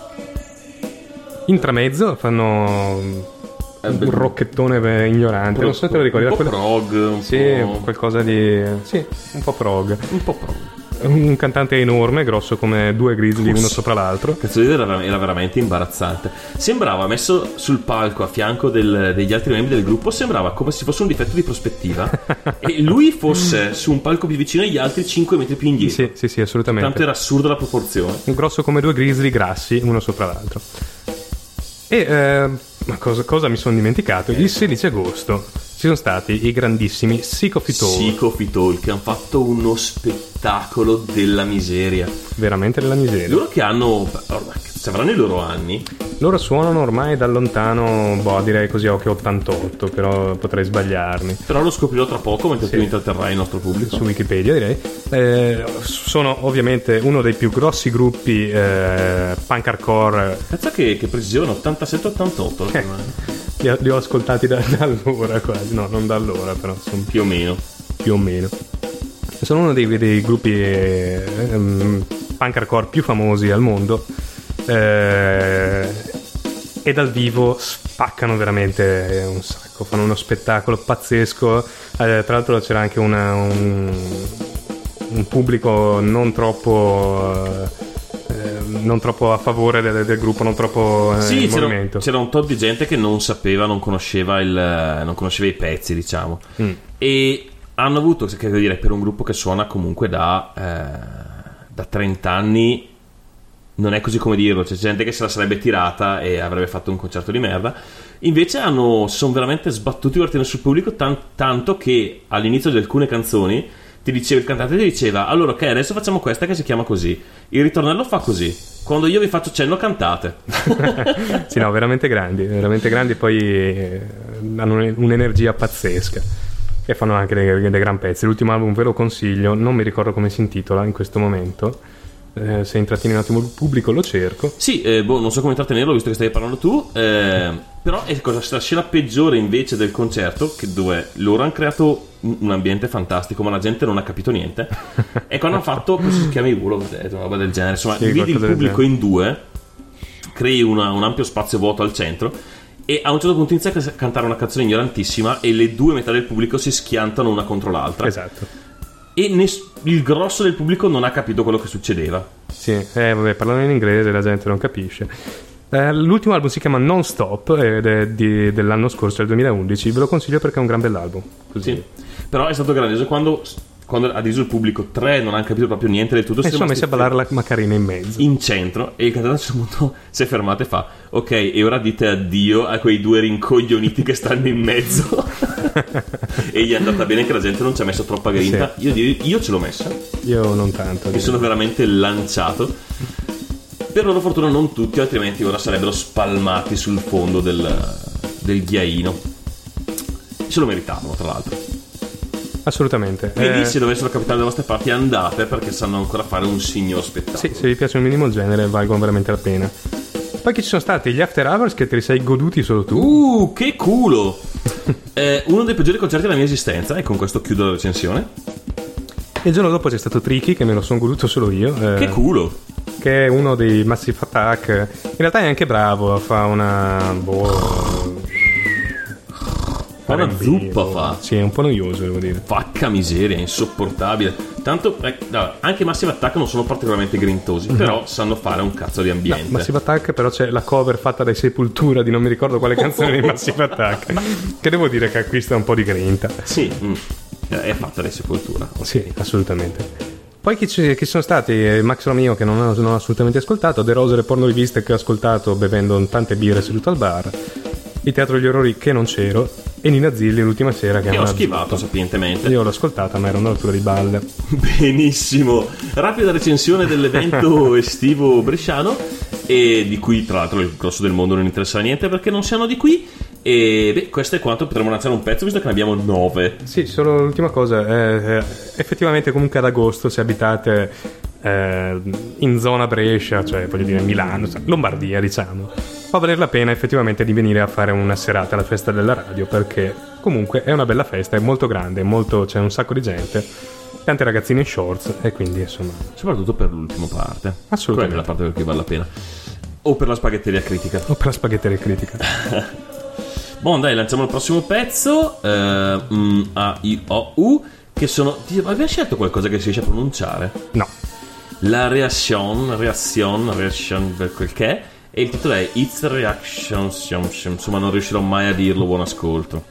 C: intramezzo, fanno
D: Eh,
C: un rocchettone ignorante, non so se te lo ricordi.
D: Un po'
C: quello-
D: prog, un
C: Sì,
D: po'...
C: qualcosa di... Sì, un po' prog.
D: Un po' prog.
C: Un cantante enorme, grosso come due grizzly uno sopra l'altro.
D: Cazzo era, era veramente imbarazzante. Sembrava messo sul palco a fianco del- degli altri membri del gruppo, sembrava come se fosse un difetto di prospettiva (laughs) e lui fosse su un palco più vicino agli altri 5 metri più indietro.
C: Sì, sì, sì, assolutamente.
D: Tanto era assurda la proporzione.
C: Un grosso come due grizzly grassi, uno sopra l'altro. E eh, ma cosa, cosa mi sono dimenticato? Il 16 agosto ci sono stati i grandissimi Psychophytol,
D: Psicofitol che hanno fatto uno spettacolo della miseria.
C: veramente della miseria.
D: Loro che hanno. Ormai, avranno i loro anni.
C: Loro suonano ormai da lontano, boh, direi così a occhio 88, però potrei sbagliarmi.
D: Però lo scoprirò tra poco mentre
C: Sì.
D: tu intratterrai il nostro pubblico.
C: Su Wikipedia direi. Eh, sono ovviamente uno dei più grossi gruppi eh, punk hardcore
D: Pensa che, che precisione, 87-88
C: Eh. li, ho- li ho ascoltati da, (laughs) da allora quasi, no non da allora però insomma,
D: più o meno.
C: più o meno. Sono uno dei, dei gruppi eh, ehm, punk hardcore più famosi al mondo eh, e dal vivo spaccano veramente un sacco, fanno uno spettacolo pazzesco. Eh, tra l'altro c'era anche una- un, un pubblico non troppo... eh, non troppo a favore del, del gruppo, non troppo eh,
D: Sì, c'era,
C: movimento.
D: c'era un tot di gente che non sapeva, non conosceva, il, non conosceva i pezzi, diciamo.
C: Mm.
D: E hanno avuto, che dire, per un gruppo che suona comunque da, eh, da 30 anni, non è così come dirlo, c'è gente che se la sarebbe tirata e avrebbe fatto un concerto di merda. Invece hanno, sono veramente sbattuti divertendo sul pubblico, tan- tanto che all'inizio di alcune canzoni ti diceva, il cantante ti diceva, allora ok, adesso facciamo questa che si chiama così. Il ritornello fa così. Quando io vi faccio cenno cantate. (laughs)
C: sì, no, veramente grandi, veramente grandi, poi eh, hanno un- un'energia pazzesca e fanno anche dei, dei gran pezzi. L'ultimo album ve lo consiglio, non mi ricordo come si intitola in questo momento. Eh, se intrattieni un attimo il pubblico lo cerco.
D: Sì, eh, boh, non so come intrattenerlo visto che stai parlando tu, eh, però è cosa, la scena peggiore invece del concerto, che dove loro hanno creato un ambiente fantastico, ma la gente non ha capito niente, è (laughs) quando hanno fatto, questo si chiama i Wall of Death, una roba del genere, insomma,
C: Sì,
D: dividi il pubblico in due, crei una- un ampio spazio vuoto al centro e a un certo punto inizia a cantare una canzone ignorantissima e le due metà del pubblico si schiantano una contro l'altra.
C: Esatto.
D: E ness- il grosso del pubblico non ha capito quello che succedeva.
C: Sì, eh, vabbè, parlano in inglese, la gente non capisce. Eh, l'ultimo album si chiama Non Stop ed è di- dell'anno scorso, del 2011. Ve lo consiglio perché è un gran bell'album. Così.
D: Sì. Però è stato grandioso quando, quando ha deciso il pubblico, tre non hanno capito proprio niente del tutto.
C: E sono messi a ballare la Macarena in mezzo.
D: in centro e il cantante a un certo punto (laughs) si è fermato e fa ok e ora dite addio a quei due rincoglioniti che stanno in mezzo (laughs) e gli è andata bene che la gente non ci ha messo troppa grinta io, direi- io ce l'ho messa
C: Io non tanto.
D: mi sono veramente lanciato per loro fortuna non tutti altrimenti ora sarebbero spalmati sul fondo del, del ghiaino se lo meritavano tra l'altro
C: Assolutamente.
D: quindi
C: Eh,
D: se dovessero capitare dalle vostre parti andate perché sanno ancora fare un signor spettacolo
C: Sì, se vi piace un minimo il genere valgono veramente la pena. Poi chi ci sono stati? Gli After Hours che te li sei goduti solo tu.
D: Uh, che culo! È uno dei peggiori concerti della mia esistenza, e con questo chiudo la recensione.
C: Il giorno dopo c'è stato Tricky che me lo sono goduto solo io. eh,
D: Che culo!
C: che è uno dei Massive Attack. In realtà è anche bravo, fa una. Boh,
D: Fa una zuppa, fa.
C: Sì, è un po' noioso, devo dire.
D: Facca miseria, è insopportabile. Tanto, eh, no, anche Massive Attack non sono particolarmente grintosi, però sanno fare un cazzo di ambiente.
C: Massive Attack, però c'è la cover fatta dai Sepultura di non mi ricordo quale (laughs) canzone di Massive Attack. (laughs) che devo dire che acquista un po' di grinta.
D: Sì, mm, è fatta di sepoltura.
C: Sì, assolutamente. Poi chi, ci- chi sono stati? Eh, Max Romeo che non ho, non ho assolutamente ascoltato, The Rose e le porno riviste che ho ascoltato bevendo tante birre seduto al bar, il Teatro degli Orrori che non c'ero e Nina Zilli l'ultima sera che
D: Che ho schivato sapientemente.
C: Io l'ho ascoltata ma era una rottura di balle. (laughs)
D: Benissimo. Rapida recensione dell'evento (laughs) estivo bresciano, e di cui tra l'altro il grosso del mondo non interessa niente perché non siamo di qui. E beh, questo è quanto potremmo lanciare un pezzo visto che ne abbiamo nove.
C: Sì, solo l'ultima cosa, eh, eh, effettivamente comunque ad agosto se abitate eh, in zona Brescia, cioè voglio dire Milano, cioè, Lombardia diciamo, può valere la pena effettivamente di venire a fare una serata alla festa della radio perché comunque è una bella festa, è molto grande, molto- c'è un sacco di gente, tante ragazzine in shorts e quindi insomma...
D: Soprattutto per l'ultima parte.
C: Assolutamente.
D: Quella è la parte per cui vale la pena. O per la spaghetteria critica.
C: O per la spaghetteria critica. (laughs)
D: Buon, dai, lanciamo il prossimo pezzo. Eh, mm, A, I, O, U. Che sono. Ma abbiamo scelto qualcosa che si riesce a pronunciare?
C: No,
D: La reaction, reaction, reaction per quel che è. E il titolo è It's Reaction. Insomma, non riuscirò mai a dirlo. Buon ascolto.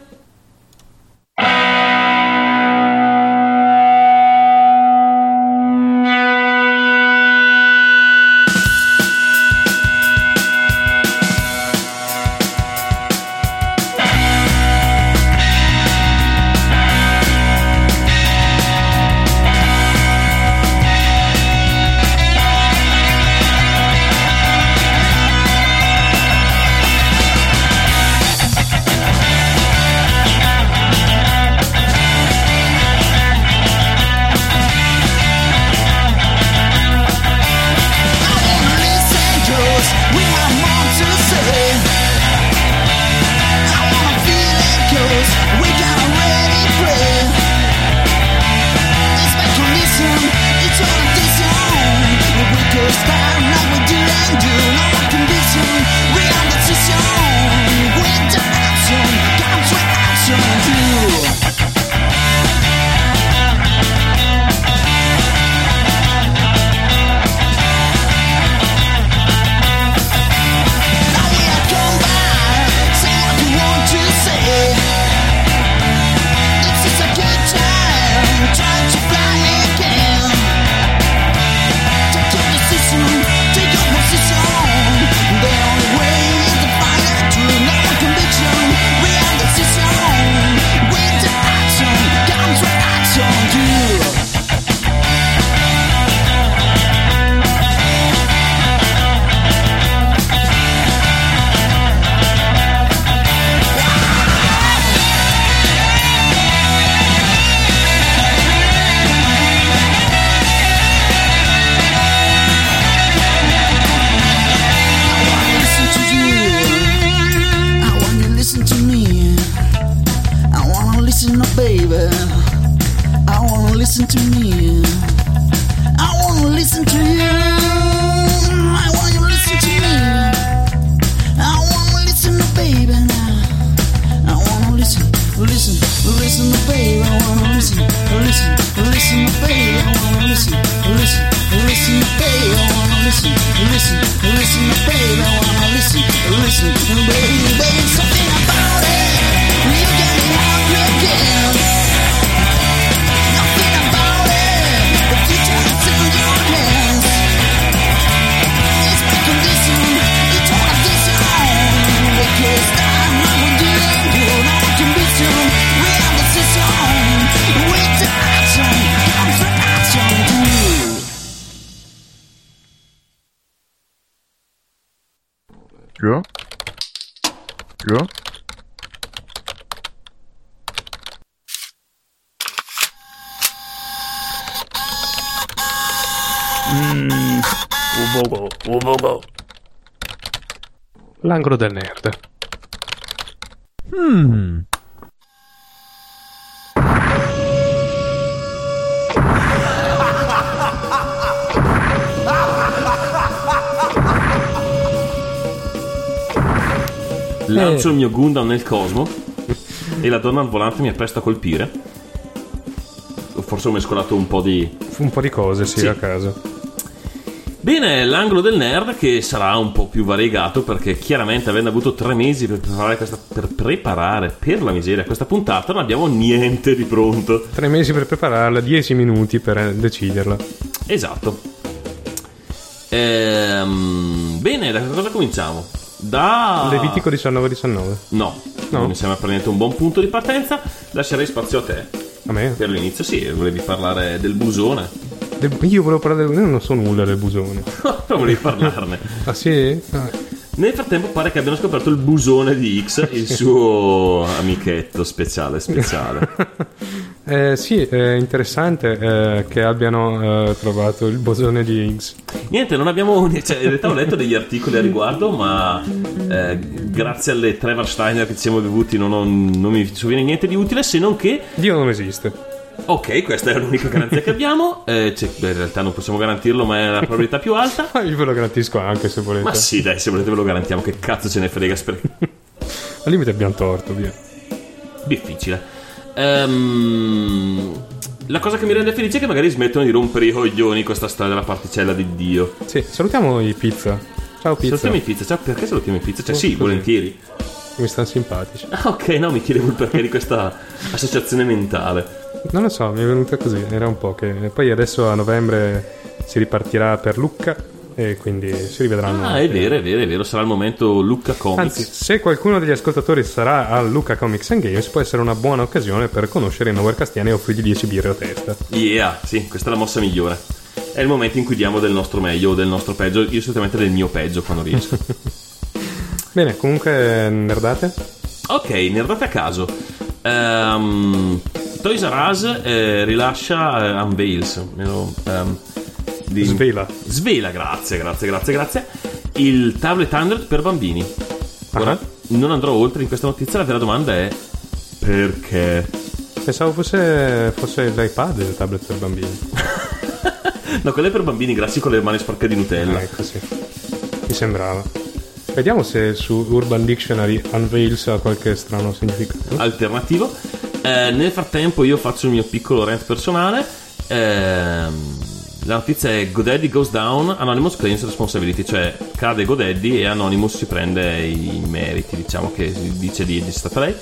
C: L'angolo del nerd.
D: Lancio il mio Gundam nel cosmo e la donna al volante mi appresta a colpire. Forse ho mescolato un po' di.
C: Un po' di cose, sì,
D: Sì.
C: a caso.
D: Bene, l'angolo del nerd che sarà un po' più variegato perché chiaramente avendo avuto tre mesi per preparare questa, per preparare per la miseria questa puntata non abbiamo niente di pronto.
C: Tre mesi per prepararla, dieci minuti per deciderla.
D: Esatto. Ehm, bene, da cosa cominciamo? Da
C: Levitico 19-19.
D: No,
C: No.
D: mi sembra per niente un buon punto di partenza. Lascerei spazio a te.
C: A me?
D: Per l'inizio, sì, volevi parlare del busone.
C: Io volevo parlare del... Io non so nulla del busone. (laughs)
D: Non volevi parlarne.
C: Ah sì? Ah,
D: Nel frattempo pare che abbiano scoperto il busone di X, il suo amichetto speciale, speciale. (laughs)
C: Eh, sì, è interessante eh, che abbiano eh, trovato il bosone di Higgs.
D: Niente, non abbiamo. Cioè, in realtà ho letto degli articoli a riguardo, ma eh, grazie alle Trevor Steiner che ci siamo bevuti non, ho- non mi sovviene niente di utile, se non che.
C: Dio non esiste.
D: Ok, questa è l'unica garanzia che abbiamo. (laughs) Eh, cioè, beh, in realtà non possiamo garantirlo, ma è la probabilità più alta. (laughs)
C: Io ve lo garantisco anche se volete.
D: Ma sì, dai, se volete ve lo garantiamo. Che cazzo ce ne frega? Spre- (laughs)
C: Al limite abbiamo torto, via.
D: Difficile. Ehm, la cosa che mi rende felice è che magari smettono di rompere i coglioni questa storia della particella di Dio.
C: Sì, salutiamo i pizza. Ciao pizza.
D: Salutiamo i pizza, cioè, perché salutiamo i pizza? Cioè,
C: Oh,
D: sì,
C: così.
D: volentieri.
C: Mi stanno simpatici.
D: Ah, ok, no, mi chiedevo il perché di questa associazione mentale.
C: Non lo so, mi è venuta così. Era un po' che. Poi adesso a novembre si ripartirà per Lucca e quindi si rivedranno.
D: Ah, è vero, è vero, è vero, sarà il momento Lucca Comics.
C: Anzi, se qualcuno degli ascoltatori sarà al Lucca Comics and Games, può essere una buona occasione per conoscere i Nowhere Castiani e offrirgli 10 birre a testa.
D: Yeah, sì, questa è la mossa migliore. È il momento in cui diamo del nostro meglio o del nostro peggio. Io solitamente del mio peggio quando riesco. (laughs)
C: Bene, comunque, nerdate?
D: ok, nerdate a caso. Ehm, Toys R Us eh, rilascia eh, Unveils. meno, ehm, di-
C: Svela.
D: Svela, grazie, grazie, grazie, grazie. Il tablet Android per bambini. Ora
C: Ah.
D: non andrò oltre in questa notizia. La vera domanda è: perché?
C: Pensavo fosse, fosse l'iPad il tablet per bambini. (laughs)
D: No, quello è per bambini grassi con le mani sporche di Nutella.
C: Ah, ecco, sì. Mi sembrava. Vediamo se su Urban Dictionary Unveils ha qualche strano significato.
D: alternativo. Eh, nel frattempo io faccio il mio piccolo rant personale. Ehm, la notizia è GoDaddy goes down, Anonymous claims responsibility, cioè cade GoDaddy e Anonymous si prende i meriti, diciamo che dice di è stata lei.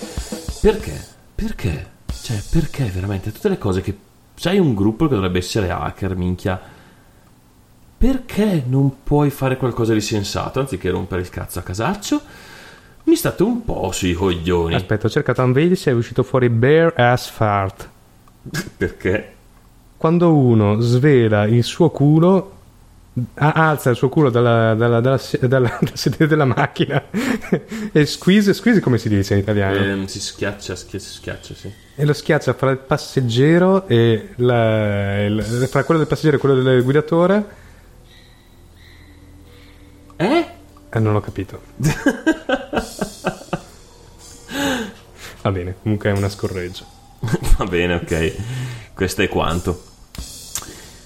D: Perché? Perché? Cioè, perché veramente? Tutte le cose che... C'hai un gruppo che dovrebbe essere hacker, minchia. Perché non puoi fare qualcosa di sensato anziché rompere il cazzo a casaccio? Mi state un po' sui coglioni.
C: Aspetta, ho cercato Unveils e è uscito fuori Bare Ass Fart.
D: Perché?
C: Quando uno svela il suo culo, alza il suo culo dalla, dalla, dalla, dalla- (laughs) dal sedere della macchina (laughs) e squeeze, squeeze come si dice in italiano?
D: Ehm, si schiaccia, schia- si schiaccia, sì.
C: E lo schiaccia fra il passeggero e la, il- fra quello del passeggero e quello del guidatore.
D: Eh?
C: Eh, non ho capito. (laughs) Va bene, comunque è una scorreggia.
D: Va bene, ok. Questo è quanto.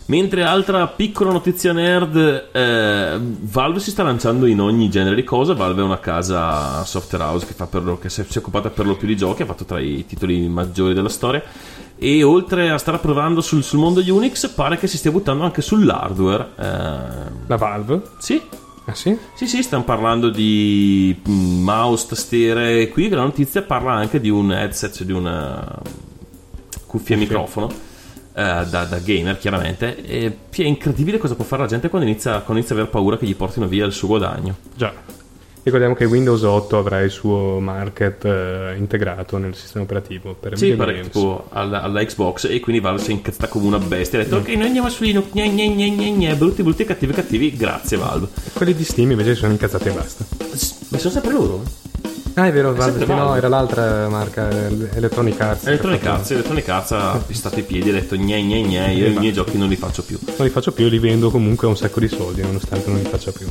D: Mentre altra piccola notizia nerd, eh, Valve si sta lanciando in ogni genere di cosa. Valve è una casa software house che, fa per lo, che si è si è occupata per lo più di giochi, ha fatto tra i titoli maggiori della storia. E oltre a stare provando sul, sul mondo Unix, pare che si stia buttando anche sull'hardware. Eh,
C: La Valve?
D: sì,
C: Ah sì?
D: Sì, sì, stiamo parlando di mm, mouse, tastiere. Qui la notizia parla anche di un headset, cioè di una cuffia e microfono eh, da, da gamer, chiaramente. E è incredibile cosa può fare la gente quando inizia, quando inizia a aver paura che gli portino via il suo guadagno.
C: Già. Ricordiamo che Windows 8 avrà il suo market eh, integrato nel sistema operativo per
D: Sì, pare tipo alla, alla Xbox e quindi Valve si è incazzata come una bestia. Ha detto, ok, noi andiamo su Linux, gne, gne, gne, gne, gne, brutti, brutti, cattivi, cattivi. Grazie, Valve.
C: Quelli di Steam invece si sono incazzati e basta.
D: Ma sono sempre loro.
C: Ah, è vero, Valve,
D: sempre
C: sì, no,
D: Valve.
C: era l'altra marca, eh, Electronic Arts.
D: Electronic Arts, Electronic Arts ha (laughs) pistato i piedi e ha detto gne gne gne, io i miei giochi non li faccio più.
C: Non li faccio più, li vendo comunque a un sacco di soldi, nonostante non li faccia più.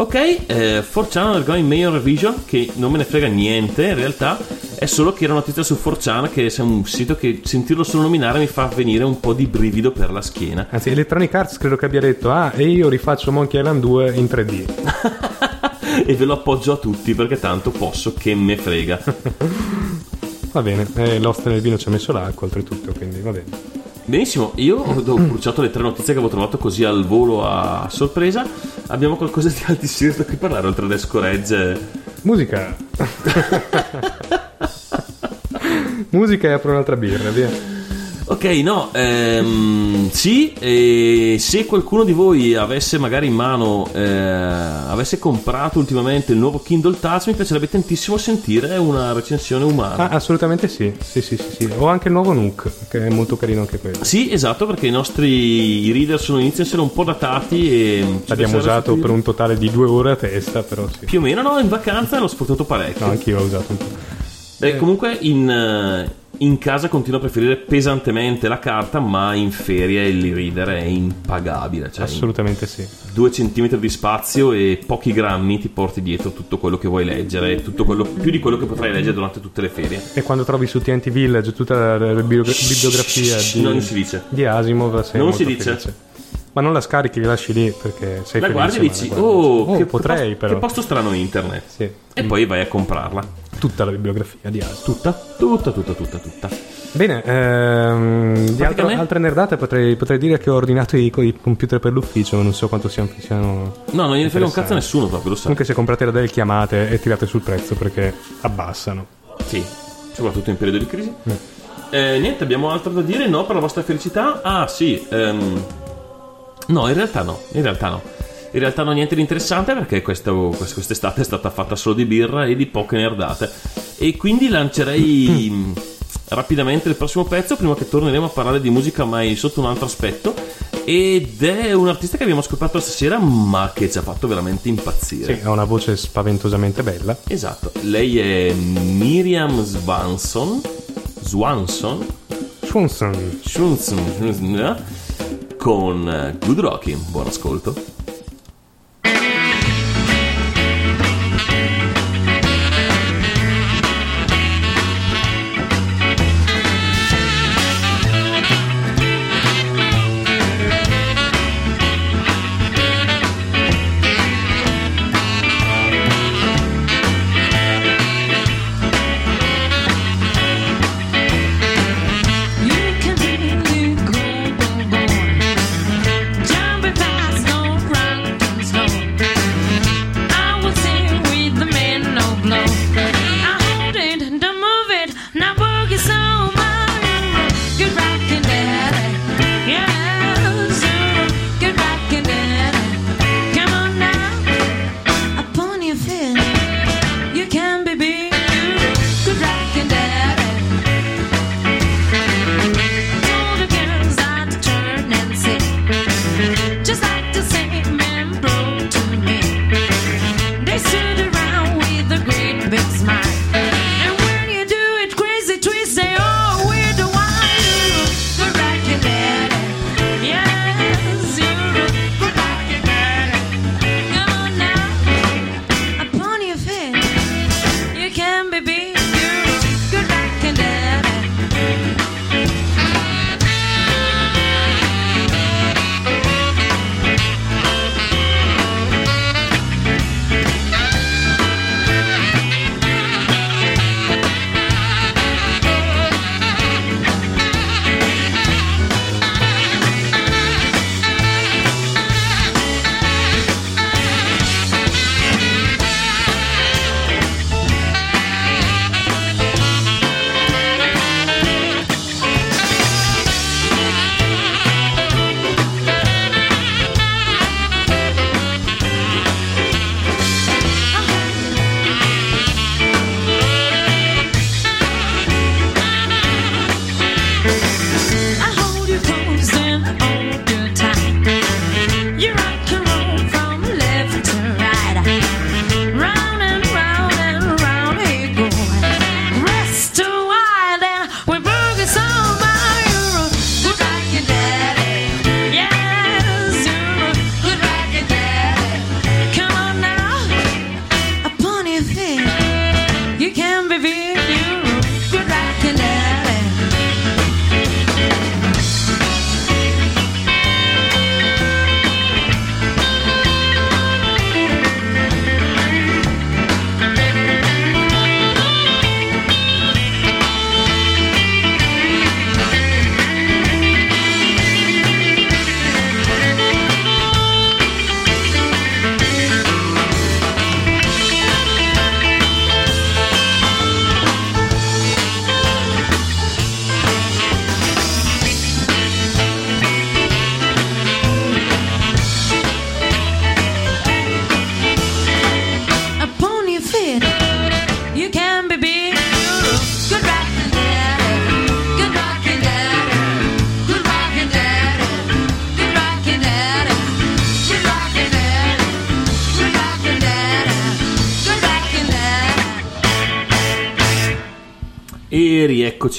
D: Ok, eh, 4chan Undergoing Major Revision, che non me ne frega niente in realtà, è solo che era una notizia su 4chan, che è un sito che sentirlo solo nominare mi fa venire un po' di brivido per la schiena.
C: Anzi, Electronic Arts credo che abbia detto, ah, e io rifaccio Monkey Island 2 in 3D. (laughs)
D: e ve lo appoggio a tutti perché tanto posso che me frega. (laughs)
C: Va bene, eh, l'oste nel vino ci ha messo l'acqua, oltretutto, quindi va bene.
D: Benissimo, io ho bruciato le tre notizie che avevo trovato così al volo a sorpresa. Abbiamo qualcosa di (laughs) alti series da cui parlare oltre ad Escoregge.
C: Musica. (laughs) Musica e apro un'altra birra, via.
D: Ok, no, ehm, sì, e se qualcuno di voi avesse magari in mano, eh, avesse comprato ultimamente il nuovo Kindle Touch, mi piacerebbe tantissimo sentire una recensione umana.
C: Ah, assolutamente sì. Sì, sì, sì, sì. Ho anche il nuovo Nook, che è molto carino anche quello.
D: Sì, esatto, perché i nostri i reader sono iniziano a essere un po' datati e...
C: L'abbiamo usato
D: sentire-
C: per un totale di due ore a testa, però sì.
D: Più o meno, no, in vacanza l'ho sfruttato parecchio.
C: No, anch'io l'ho usato un po'.
D: Beh, comunque in, eh, in casa continuo a preferire pesantemente la carta, ma in ferie il reader è impagabile. Cioè,
C: Assolutamente sì.
D: due centimetri di spazio e pochi grammi ti porti dietro tutto quello che vuoi leggere, tutto quello, più di quello che potrai leggere durante tutte le ferie.
C: E quando trovi su TNT Village tutta la la bibliogra- bibliografia di,
D: Non si dice.
C: di Asimov, sei
D: Non si dice.
C: felice. Ma non la scarichi, li lasci lì perché sei
D: La
C: felice.
D: guardi e dici,
C: la guardi.
D: oh, che,
C: potrei però.
D: che posto strano internet.
C: Sì.
D: E poi vai a comprarla.
C: Tutta la bibliografia di Asimov.
D: Tutta, tutta, tutta, tutta, tutta.
C: Bene, ehm, di altre,
D: Praticamente-
C: altre nerdate potrei, potrei dire che ho ordinato i, i computer per l'ufficio, non so quanto siano, siano
D: No, non gliene frega un cazzo a nessuno proprio, lo sai.
C: Comunque se comprate la Dell chiamate e tirate sul prezzo perché abbassano.
D: Sì, soprattutto in periodo di crisi. Eh, niente, abbiamo altro da dire? No, per la vostra felicità? Ah, sì. ehm, no, in realtà no. In realtà no. In realtà non niente di interessante perché questo- quest- quest'estate è stata fatta solo di birra e di poche nerdate. E quindi lancerei (clears throat) rapidamente il prossimo pezzo prima che torneremo a parlare di musica mai sotto un altro aspetto. Ed è un artista che abbiamo scoperto stasera ma che ci ha fatto veramente impazzire.
C: Sì, ha una voce spaventosamente bella.
D: Esatto, lei è Miriam Swanson. Swanson?
C: Swanson.
D: Swanson eh? con Good Rocking. Buon ascolto.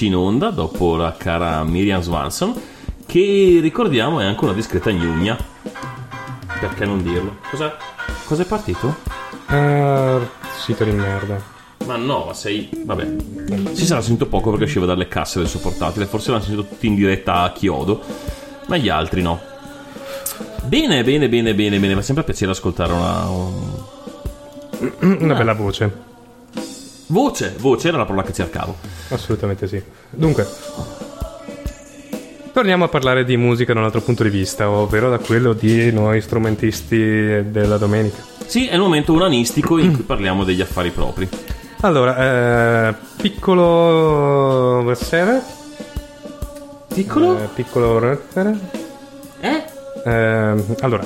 D: Rieccoci in onda dopo la cara Miriam Swanson, che ricordiamo è anche una discreta gnugna. Perché non dirlo? Cosa, cosa è partito?
C: Ah, sito di merda.
D: Ma no, ma sei. Vabbè. Si sarà sentito poco perché usciva dalle casse del suo portatile. Forse l'hanno sentito tutti in diretta a chiodo. Ma gli altri no. Bene, bene, bene, bene, bene. Ma sempre piacere ascoltare una. un-
C: Una bella voce.
D: Voce, voce era la parola che cercavo.
C: Assolutamente sì. Dunque, torniamo a parlare di musica da un altro punto di vista, ovvero da quello di noi strumentisti della domenica.
D: Sì, è il momento unanistico in cui parliamo degli affari propri.
C: Allora, eh, piccolo versere?
D: Piccolo?
C: Eh, piccolo versere?
D: Eh?
C: Eh, allora,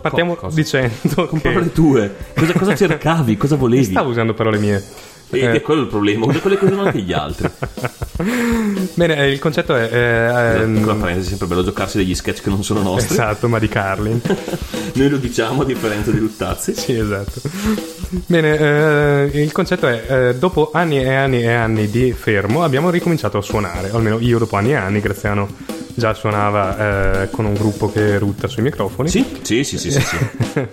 C: partiamo
D: Co-
C: dicendo
D: Con
C: che...
D: parole tue. Cosa, cosa cercavi? Cosa volevi?
C: Stavo usando parole mie.
D: Ed
C: Eh,
D: è quello il problema. Quelle che usano anche gli altri. (laughs)
C: Bene, eh, il concetto è... eh, ehm,
D: Piccola parentesi, è sempre bello giocarsi degli sketch che non sono nostri.
C: esatto, ma di Carlin. (laughs)
D: Noi lo diciamo a differenza di Luttazzi.
C: Sì, esatto. Bene, eh, il concetto è, eh, dopo anni e anni e anni di fermo, abbiamo ricominciato a suonare, o almeno io dopo anni e anni, Graziano già suonava eh, con un gruppo che rutta sui microfoni.
D: Sì, sì, sì, sì, sì. sì.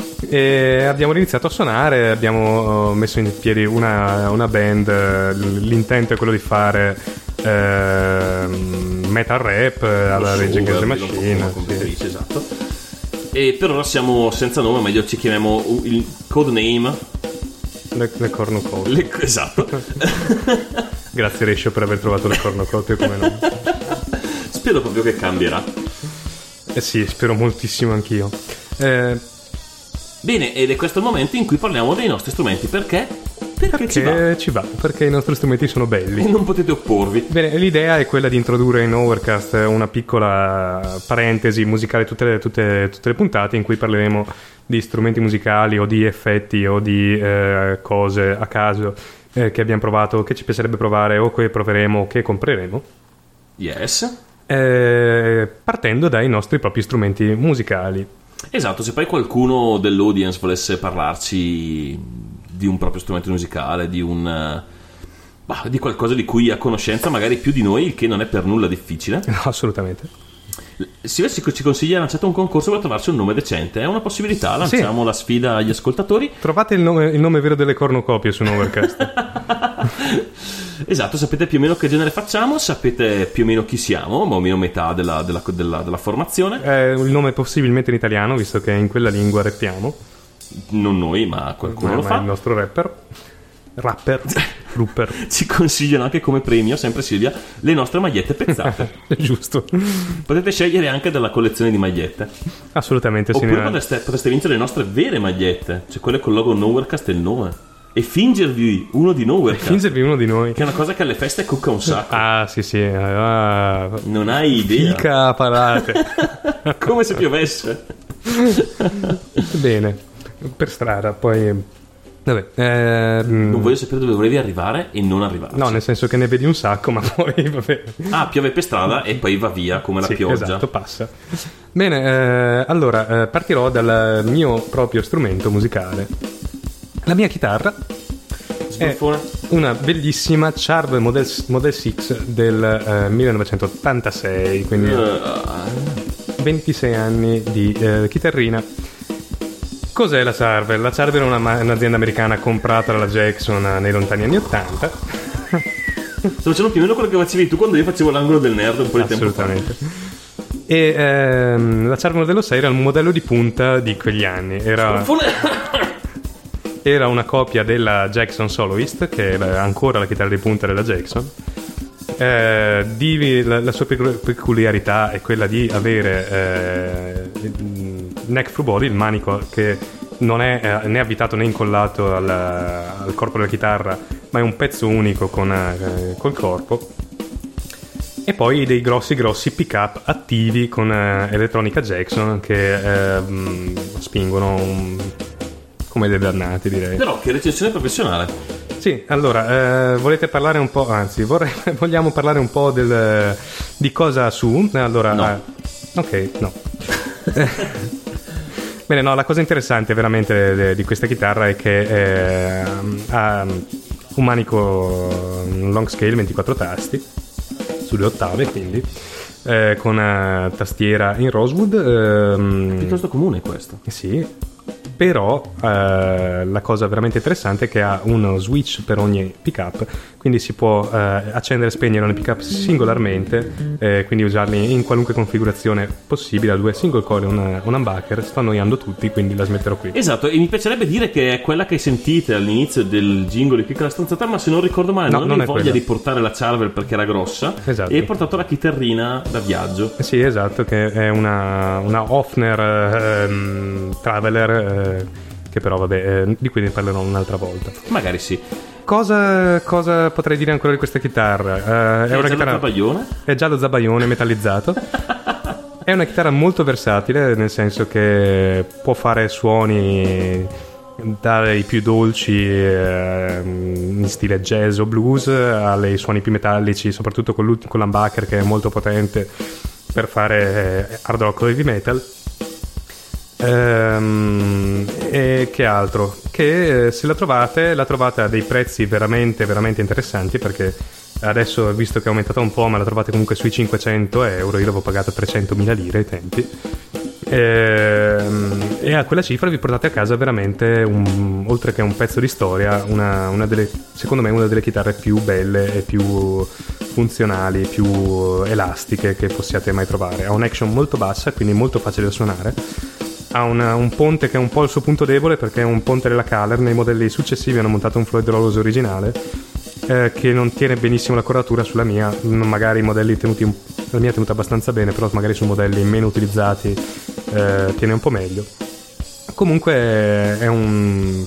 D: (laughs)
C: E abbiamo iniziato a suonare, abbiamo eh, messo in piedi una, una band, eh, l'intento è quello di fare ehm, metal rap eh, alla Rage Against the Machine.
D: compositrice, esatto. E per ora siamo senza nome, meglio ci chiamiamo il codename.
C: sì. Le, le cornucopie.
D: Esatto. (laughs)
C: Grazie Rescio per aver trovato le cornucopie come nome.
D: Spero proprio che cambierà.
C: Eh sì, spero moltissimo anch'io. Eh,
D: Bene, ed è questo il momento in cui parliamo dei nostri strumenti. Perché? Perché, ci va.
C: perché ci va, perché i nostri strumenti sono
D: E
C: belli.
D: non potete opporvi.
C: Bene, l'idea è quella di introdurre in Overcast una piccola parentesi musicale tutte le, tutte- tutte le puntate in cui parleremo di strumenti musicali o di effetti o di eh, cose a caso eh, che abbiamo provato, che ci piacerebbe provare o che proveremo o che compreremo,
D: Yes.
C: eh, partendo dai nostri propri strumenti musicali.
D: Esatto, se poi qualcuno dell'audience volesse parlarci di un proprio strumento musicale, di un... eh, di qualcosa di cui ha conoscenza magari più di noi, il che non è per nulla difficile.
C: No, (laughs) assolutamente.
D: Silvia ci ci consiglia lanciato un concorso per trovarsi un nome decente. È una possibilità, lanciamo la sfida agli ascoltatori.
C: Trovate il nome, il nome vero delle cornucopie su un Overcast. (laughs)
D: Esatto, sapete più o meno che genere facciamo, sapete più o meno chi siamo, ma o meno metà della, della- della- della formazione.
C: Eh, il nome possibilmente in italiano, visto che in quella lingua rappiamo.
D: Non noi, ma qualcuno
C: ma,
D: lo
C: ma
D: fa.
C: il nostro rapper. Rapper. (laughs) Rupper.
D: Ci consigliano anche come premio, sempre Silvia, le nostre magliette pezzate. (laughs)
C: Giusto.
D: Potete scegliere anche dalla collezione di magliette.
C: Assolutamente sì.
D: Oppure potreste, potreste vincere le nostre vere magliette, cioè quelle con il logo Nowherecast e il nome. E fingervi uno di Nowherecast,
C: Fingervi uno di noi.
D: che è una cosa che alle feste cucca un sacco.
C: Ah, sì, sì. ah,
D: Non hai idea.
C: fica parate. (laughs)
D: Come se piovesse.
C: Bene. Per strada, poi... Vabbè. ehm,
D: Non voglio sapere dove volevi arrivare e non arrivare.
C: No, nel senso che ne vedi un sacco, ma (laughs) poi vabbè.
D: Ah, piove per strada e poi va via come la
C: Sì,
D: pioggia.
C: esatto, passa. Bene, eh, allora eh, partirò dal mio proprio strumento musicale. La mia chitarra è
D: Sbruffone.
C: una bellissima Charve Model, Model 6 del eh, 1986, quindi
D: Eh,
C: 26 anni di eh, chitarrina. Cos'è la Charve? La Charve era una un'azienda americana comprata dalla Jackson eh, nei lontani anni 80. (laughs)
D: sto facendo più o meno quello che facevi tu quando io facevo l'angolo del nerd un po' di tempo fa.
C: Assolutamente. E ehm, la Charve Modello 6 era il modello di punta di quegli anni. Era, (coughs) era una copia della Jackson Soloist, che era ancora la chitarra di punta della Jackson. Eh, di- la, la sua pecu- peculiarità è quella di avere eh, neck through body, il manico che non è eh, né avvitato né incollato al, al corpo della chitarra, ma è un pezzo unico con, eh, col corpo. E poi dei grossi grossi pick up attivi con eh, elettronica Jackson che mh, spingono un- come dei dannati direi.
D: Però che recensione professionale.
C: Sì, allora, eh, volete parlare un po', anzi, vorrei- (laughs) vogliamo parlare un po' del, di cosa su? Allora,
D: No.
C: eh, ok, no. (laughs) Bene, no, la cosa interessante veramente di questa chitarra è che eh, ha, un manico, un long scale 24 tasti, su due ottave quindi, eh, con eh, tastiera in rosewood. ehm,
D: Piuttosto comune questo.
C: sì, però eh, la cosa veramente interessante è che ha uno switch per ogni pickup, quindi si può eh, accendere e spegnere ogni pickup singolarmente, eh, quindi usarli in qualunque configurazione possibile. Due single coil e un, un humbucker. Sto annoiando tutti, quindi la smetterò qui.
D: Esatto, e mi piacerebbe dire che è quella che sentite all'inizio del jingle di Piccola Stanzata, ma se non ricordo male
C: No,
D: non
C: non
D: avevi
C: è
D: voglia
C: quella.
D: di portare la Charvel perché era grossa
C: Esatto.
D: e hai portato la chitarrina da viaggio.
C: Sì, esatto, che è una, una Hofner ehm, Traveler, eh, che però vabbè, eh, di cui ne parlerò un'altra volta.
D: Magari sì.
C: Cosa, cosa potrei dire ancora di questa chitarra? Eh, è
D: È
C: una
D: già
C: chitarra...
D: Zabaione?
C: È giallo zabaione metallizzato. (laughs) È una chitarra molto versatile, nel senso che può fare suoni dai più dolci ehm, in stile jazz o blues ai suoni più metallici, soprattutto con, con l'humbucker che è molto potente per fare eh, hard rock o heavy metal. Ehm, e che altro? Che eh, se la trovate, la trovate a dei prezzi veramente, veramente interessanti perché adesso, visto che è aumentata un po', ma la trovate comunque sui 500 euro, io l'avevo pagata 300.000 lire ai tempi. Ehm, e a quella cifra vi portate a casa veramente, un- oltre che un pezzo di storia, una, una delle, secondo me una delle chitarre più belle e più funzionali, più elastiche che possiate mai trovare. Ha un'action molto bassa, quindi molto facile da suonare. Ha una- un ponte che è un po' il suo punto debole perché è un ponte della Caler. Nei modelli successivi hanno montato un Floyd Rollos originale eh, che non tiene benissimo la cordatura sulla mia. Mm, Magari i modelli tenuti, la mia è tenuta abbastanza bene, però magari su modelli meno utilizzati eh, tiene un po' meglio. Comunque è un,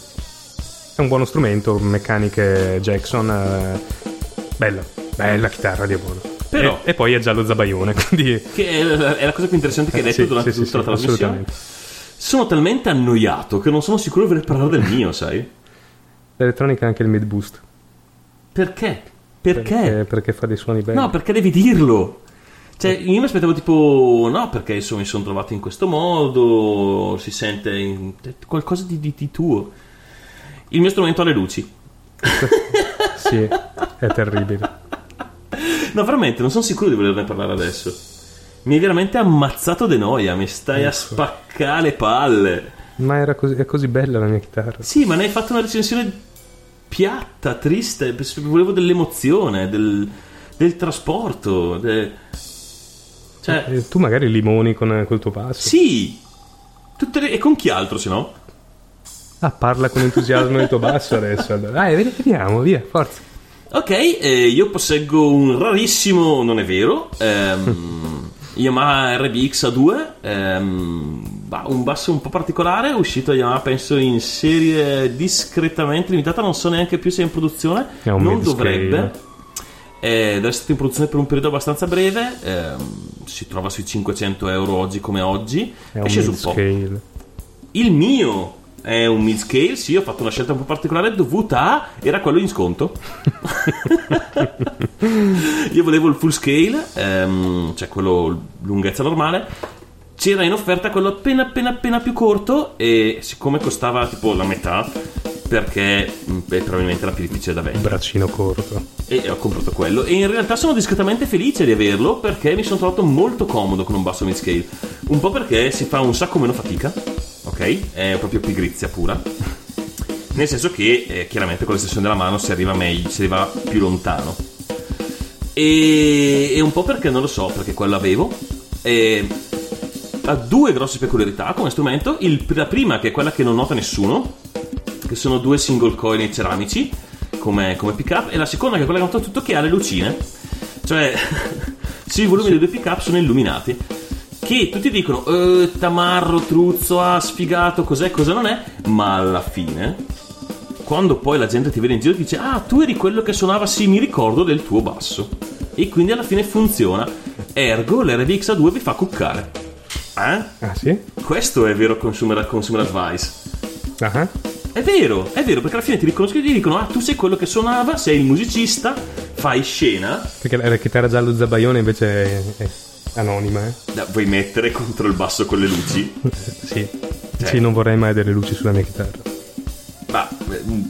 C: è un buono strumento, meccaniche Jackson. eh, bella, bella chitarra di buono.
D: Però-
C: E, e poi è giallo zabaione, (laughs) quindi.
D: Che è la, è la cosa più interessante che hai detto
C: Sì,
D: durante
C: sì,
D: tutta
C: sì,
D: la trasmissione.
C: assolutamente.
D: Sono talmente annoiato che non sono sicuro di voler parlare del mio, sai?
C: L'elettronica ha anche il mid boost.
D: Perché? Perché?
C: Perché, perché fa dei suoni belli.
D: No, perché devi dirlo. Cioè, io mi aspettavo tipo, no, perché insomma mi sono trovato in questo modo, si sente in- qualcosa di, di- di tuo. Il mio strumento ha le luci. (laughs)
C: Sì, è terribile.
D: No, veramente, non sono sicuro di volerne parlare adesso. Mi hai veramente ammazzato de noia, mi stai a spaccare le palle.
C: Ma era così, è così bella la mia chitarra.
D: Sì, ma ne hai fatto una recensione piatta, triste, volevo dell'emozione, del, del trasporto. de- Cioè,
C: E tu magari limoni con col tuo passo.
D: sì, le- e con chi altro se no?
C: Ah, parla con entusiasmo del tuo basso adesso. Dai, vediamo, via, forza.
D: Ok, eh, io posseggo un rarissimo, non è vero, ehm, (laughs) Yamaha RBX A2, ehm, un basso un po' particolare, uscito da Yamaha penso in serie discretamente limitata, non so neanche più se è in produzione,
C: È
D: non dovrebbe. Eh, deve essere stato in produzione per un periodo abbastanza breve, ehm, si trova sui 500 euro oggi come oggi,
C: È
D: è, sceso un po'. Il mio è un mid scale, sì, ho fatto una scelta un po' particolare dovuta a era quello in sconto. (laughs) Io volevo il full scale, ehm, cioè quello lunghezza normale. C'era in offerta quello appena appena appena più corto e siccome costava tipo la metà perché mm, è probabilmente era più difficile da vendere
C: Braccino corto.
D: e ho comprato quello e in realtà sono discretamente felice di averlo perché mi sono trovato molto comodo con un basso mid scale un po' perché si fa un sacco meno fatica ok? È proprio pigrizia pura. Nel senso che eh, chiaramente con l'estensione della mano si arriva meglio si arriva più lontano. E, e un po' perché non lo so perché quello avevo. E ha due grosse peculiarità come strumento. Il- la prima che è quella che non nota nessuno che sono due single coil ceramici come, come pick up. E la seconda che è quella che nota tutto che ha le lucine. Cioè (laughs) sui volumi dei due pick up sono illuminati che tutti dicono eh, tamarro, truzzo, ah sfigato, cos'è, cosa non è? Ma alla fine quando poi la gente ti vede in giro ti dice ah tu eri quello che suonava sì mi ricordo del tuo basso. E quindi alla fine funziona. Ergo l'RVX A2 vi fa cuccare. Eh?
C: Ah, sì?
D: questo è vero consumer, consumer advice.
C: Ah,
D: è vero, è vero, perché alla fine ti riconoscono e ti dicono: Ah, tu sei quello che suonava, sei il musicista, fai scena.
C: Perché la chitarra giallo zabaione invece è, è anonima, eh?
D: Da- vuoi mettere contro il basso con le luci? (laughs)
C: Sì.
D: Cioè.
C: Sì, non vorrei mai delle luci sulla mia chitarra.
D: Ma eh, in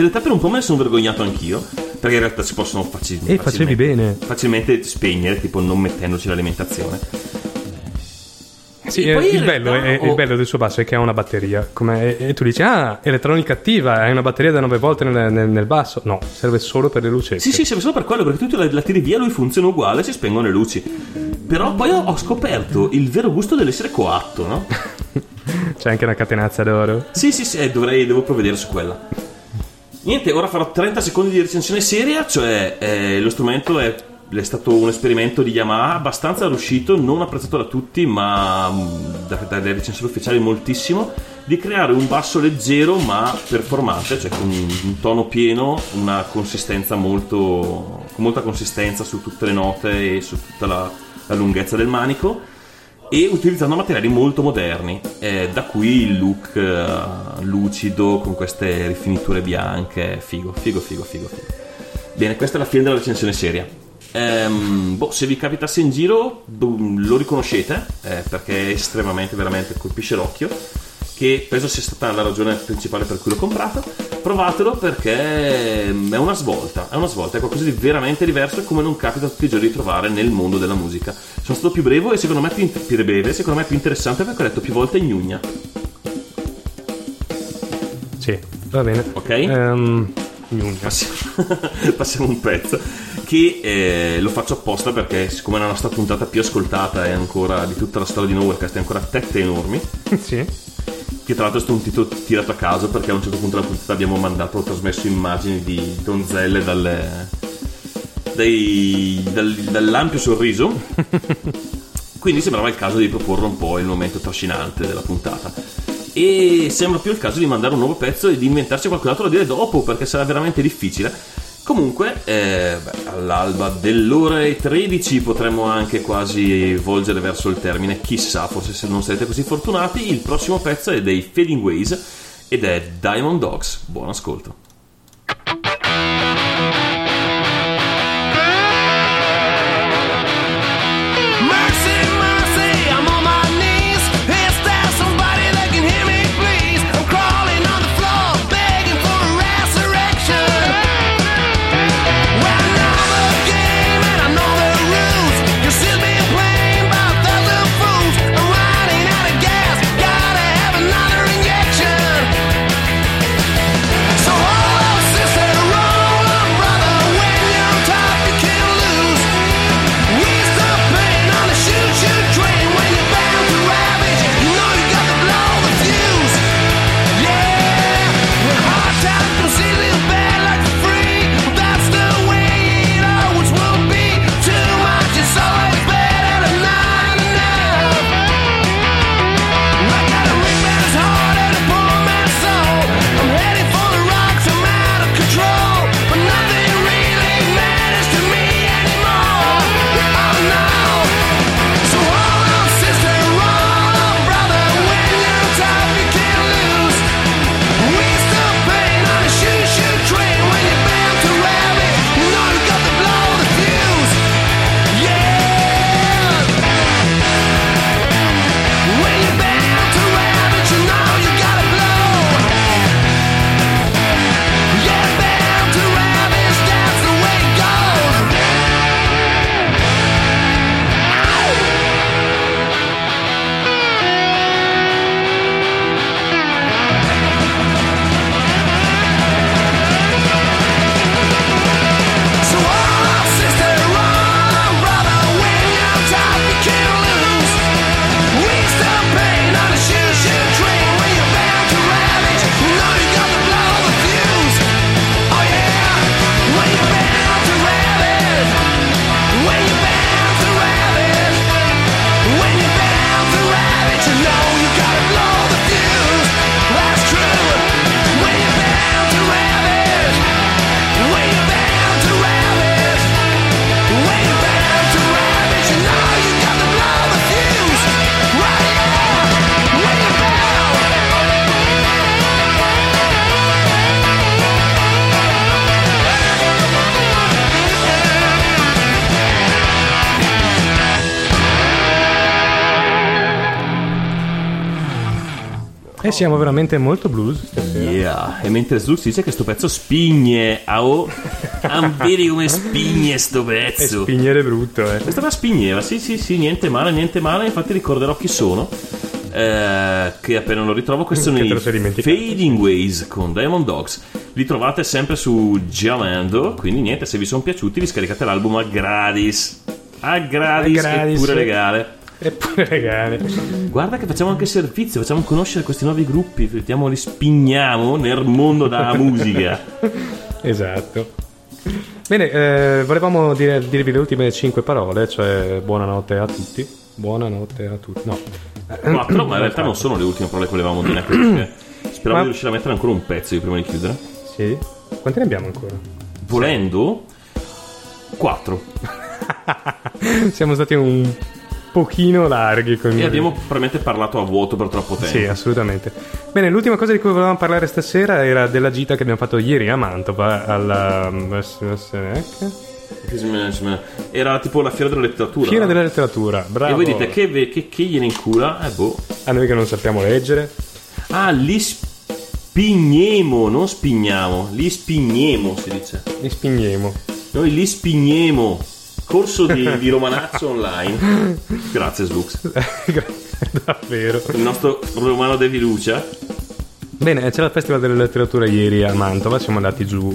D: realtà per un po' me ne sono vergognato anch'io, perché in realtà si possono facil-
C: E facevi
D: facilmente,
C: bene.
D: facilmente spegnere, tipo non mettendoci l'alimentazione.
C: Sì, eh, il, bello,
D: realtà
C: è-
D: ho-
C: il bello del suo basso è che ha una batteria. come- e, tu dici, ah, elettronica attiva, hai una batteria da 9 volte nel, nel- nel basso. No, serve solo per le lucette.
D: Sì, sì, serve solo per quello, perché tu la, la tiri via, lui funziona uguale, si spengono le luci. Però poi ho, ho scoperto il vero gusto dell'essere coatto, no? (laughs)
C: C'è anche una catenazza d'oro.
D: Sì, sì, sì, eh, dovrei, devo provvedere su quella. Niente, ora farò 30 secondi di recensione seria, cioè eh, lo strumento è, è stato un esperimento di Yamaha abbastanza riuscito, non apprezzato da tutti, ma mm, da- recensori ufficiali moltissimo, di creare un basso leggero ma performante, cioè con un tono pieno, una consistenza molto, con molta consistenza su tutte le note e su tutta la, la lunghezza del manico e utilizzando materiali molto moderni, eh, da qui il look eh, lucido con queste rifiniture bianche, figo, figo, figo, figo, figo. Bene, questa è la fine della recensione seria. Ehm, boh, se vi capitasse in giro boh, lo riconoscete eh, perché è estremamente, veramente colpisce l'occhio. Che penso sia stata la ragione principale per cui l'ho comprato. Provatelo perché ehm, è una svolta, è una svolta, è qualcosa di veramente diverso e come non capita tutti i giorni di trovare nel mondo della musica. Sono stato più breve e secondo me più, int- più breve, secondo me più interessante perché ho detto più volte gnugna.
C: Sì, va bene.
D: Ok.
C: Ehm, gnugna.
D: Passiamo, (laughs) passiamo un pezzo che eh, lo faccio apposta perché siccome è la nostra puntata più ascoltata è ancora di tutta la storia di Nowherecast è ancora tette enormi (laughs)
C: sì.
D: che tra l'altro è stato un titolo tirato a caso perché a un certo punto della puntata abbiamo mandato ho trasmesso immagini di donzelle dalle, dai- dal- dall'ampio sorriso. (laughs) Quindi sembrava il caso di proporre un po' il momento trascinante della puntata. E sembra più il caso di mandare un nuovo pezzo e di inventarci qualcos'altro da dire dopo perché sarà veramente difficile comunque eh, beh, all'alba dell'ore 13 potremmo anche quasi volgere verso il termine. Chissà forse se non sarete così fortunati il prossimo pezzo è dei Fading Ways ed è Diamond Dogs. Buon ascolto
C: E siamo veramente molto blues stasera.
D: Yeah. E mentre Slux dice che sto pezzo spigne. Ah, vedi come spigne sto
C: E
D: pezzo.
C: spignere brutto, eh.
D: Questa la spigneva, sì, sì, sì, niente male, niente male. Infatti ricorderò chi sono. eh, che appena lo ritrovo, (laughs)
C: sei dimenticato.
D: Fading Ways con Diamond Dogs. Li trovate sempre su Gialando. Quindi niente, se vi sono piaciuti, vi scaricate l'album a gratis. A gratis,
C: A gratis.
D: eppure legale. (laughs)
C: Regale.
D: Guarda che facciamo anche servizio, facciamo conoscere questi nuovi gruppi, vediamo li spigniamo nel mondo della (laughs) musica.
C: Esatto. Bene, eh, volevamo dire- dirvi le ultime cinque parole, cioè buonanotte a tutti. Buonanotte a tutti. No.
D: Quattro, ma in realtà non sono le ultime parole che volevamo dire perché speravo
C: Ma-
D: di riuscire a mettere ancora un pezzo prima di chiudere.
C: Sì? Quanti ne abbiamo ancora?
D: Volendo, quattro. (laughs)
C: Siamo stati un pochino larghi con
D: E abbiamo probabilmente parlato a vuoto per troppo tempo.
C: Sì, assolutamente. Bene, l'ultima cosa di cui volevamo parlare stasera era della gita che abbiamo fatto ieri a Mantova alla mm, SNEC?
D: Era tipo la fiera della letteratura.
C: Fiera della letteratura. Bravo.
D: E voi dite che, ve- che, che gliene incula? Eh boh.
C: A noi che non sappiamo leggere.
D: Ah, li spigniamo, non spigniamo. Li spigniamo si dice.
C: Li spigniamo.
D: Noi li spigniamo. Corso di, di romanazzo online. Grazie Slux. (laughs)
C: Grazie, davvero.
D: Il nostro romano De Vilucia.
C: Bene, c'era il Festival della Letteratura ieri a Mantova, siamo andati giù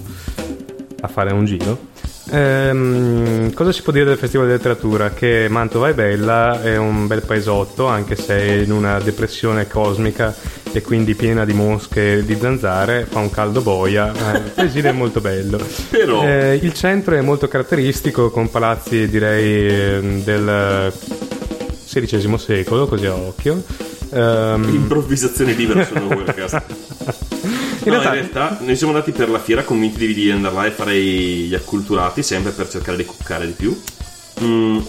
C: a fare un giro. Ehm, cosa si può dire del Festival della Letteratura? Che Mantova è bella, è un bel paesotto, anche se è in una depressione cosmica e quindi piena di mosche e di zanzare, fa un caldo boia, eh, il paesino è molto bello. (laughs)
D: Però-
C: Eh, il centro è molto caratteristico, con palazzi direi ehm, del XVI secolo, così a occhio. Ehm,
D: Improvvisazione libera sul (laughs) Overcast.
C: In
D: No,
C: realtà,
D: in realtà noi siamo andati per la fiera convinti di, andare là e fare gli acculturati, sempre per cercare di cuccare di più. Mm,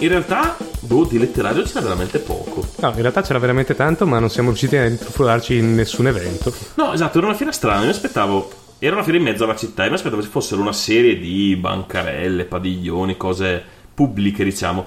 D: in realtà, boh, di letterario c'era veramente poco.
C: No, in realtà c'era veramente tanto, ma non siamo riusciti a intrufolarci in nessun evento.
D: No, esatto, era una fiera strana, io mi aspettavo... Era una fiera in mezzo alla città e mi aspettavo ci fossero una serie di bancarelle, padiglioni, cose pubbliche, diciamo.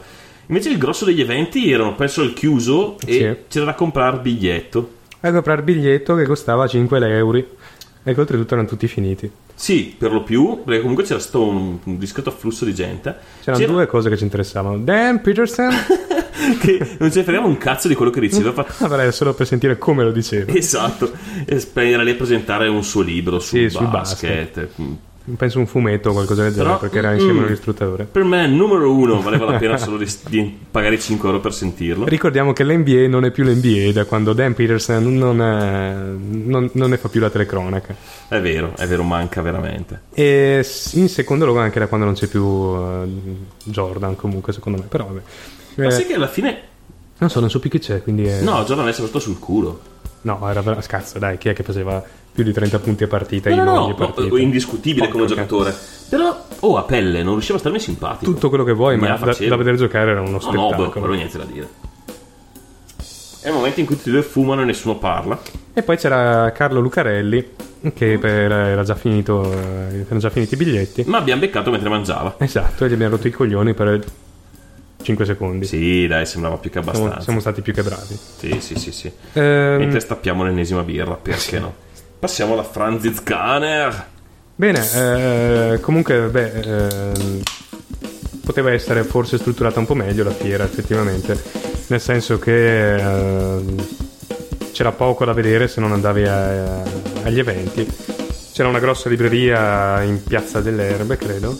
D: Invece il grosso degli eventi erano, penso, al chiuso e
C: Sì.
D: c'era da comprare biglietto.
C: A comprare il biglietto che costava 5 euro e che oltretutto erano tutti finiti.
D: Sì, per lo più, perché comunque c'era stato un, un discreto afflusso di gente.
C: C'erano
D: C'era-
C: due cose che ci interessavano. Dan Peterson, (laughs)
D: che non ce ne fregava un cazzo di quello che diceva. (laughs)
C: avrei solo per sentire come lo diceva.
D: Esatto, e era lì a presentare un suo libro sul,
C: Sì, sul
D: basket.
C: Penso un fumetto o qualcosa del genere,
D: Però-
C: perché era insieme
D: mm.
C: all'illustratore.
D: Per me, numero uno, valeva la pena solo di, di pagare 5 euro per sentirlo.
C: Ricordiamo che l'NBA non è più l'NBA da quando Dan Peterson non, è- non- non ne fa più la telecronaca.
D: È vero, è vero, manca veramente.
C: E in secondo luogo anche da quando non c'è più eh, Jordan comunque secondo me. Però vabbè.
D: Ma
C: Eh,
D: sai che alla fine.
C: Non so, non so più chi c'è, quindi... È...
D: No, Jordan è saltato sul culo.
C: No, era scazzo, dai, chi è che faceva più di 30 punti a partita
D: No,
C: in
D: no,
C: ogni
D: no,
C: partita?
D: no, indiscutibile come
C: Porca
D: giocatore. Però, oh, a pelle, non riusciva a starmi simpatico.
C: Tutto quello che vuoi,
D: Me
C: ma da, da vedere giocare era uno
D: No, no,
C: spettacolo.
D: beh, però niente da dire. È il momento in cui tutti e due fumano e nessuno parla.
C: E poi c'era Carlo Lucarelli, che per- era già finito, eh, erano già finiti i biglietti.
D: Ma abbiamo beccato mentre mangiava.
C: Esatto, e gli abbiamo rotto i coglioni per 5 secondi.
D: Sì, dai, sembrava più che
C: Siamo,
D: abbastanza.
C: siamo stati più che bravi.
D: Sì, sì, sì, sì.
C: Ehm,
D: Mentre stappiamo l'ennesima birra, perché no? Passiamo alla Franziz Kahner.
C: Bene, eh, comunque, beh, ehm, poteva essere forse strutturata un po' meglio la fiera, effettivamente. Nel senso che ehm, c'era poco da vedere se non andavi a- agli eventi. C'era una grossa libreria in Piazza delle Erbe, credo.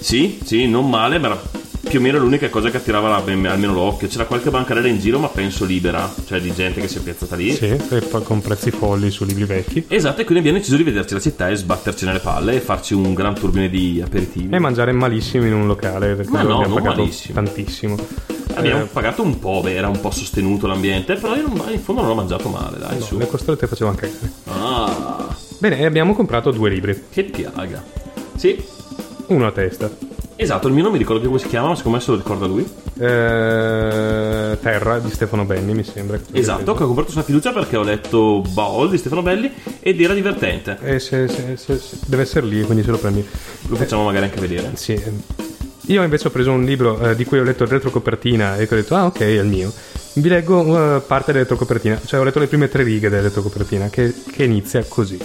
D: Sì, sì, non male, ma era più o meno l'unica cosa che attirava la- almeno l'occhio. C'era qualche bancarella in giro, ma penso libera, cioè di gente che si è piazzata lì.
C: Sì, con prezzi folli su libri vecchi.
D: Esatto, e quindi abbiamo deciso di vederci la città e sbatterci nelle palle e farci un gran turbine di aperitivi.
C: E mangiare malissimo in un locale, perché
D: Ma no,
C: abbiamo pagato
D: malissimo.
C: tantissimo.
D: Abbiamo
C: Eh,
D: pagato un po', beh, era un po' sostenuto l'ambiente, però io non- in fondo non ho mangiato male, dai, su.
C: no, le costrette facevano cagare.
D: Ah,
C: Bene, abbiamo comprato due libri,
D: che piaga. Sì,
C: uno a testa.
D: Esatto, il mio non mi ricordo più come si chiama, ma secondo me se lo ricorda lui.
C: Eh, Terra di Stefano Benni, mi sembra.
D: Esatto, che ho comprato sulla fiducia perché ho letto Baol di Stefano Belli ed era divertente.
C: E se- se- se- deve essere lì, quindi se lo prendi.
D: Lo facciamo magari anche vedere.
C: Sì. eh. Io invece ho preso un libro eh, di cui ho letto il retrocopertina e che ho detto, ah ok, è il mio. Vi leggo eh, parte della retrocopertina, cioè ho letto le prime tre righe della retrocopertina, che, che inizia così.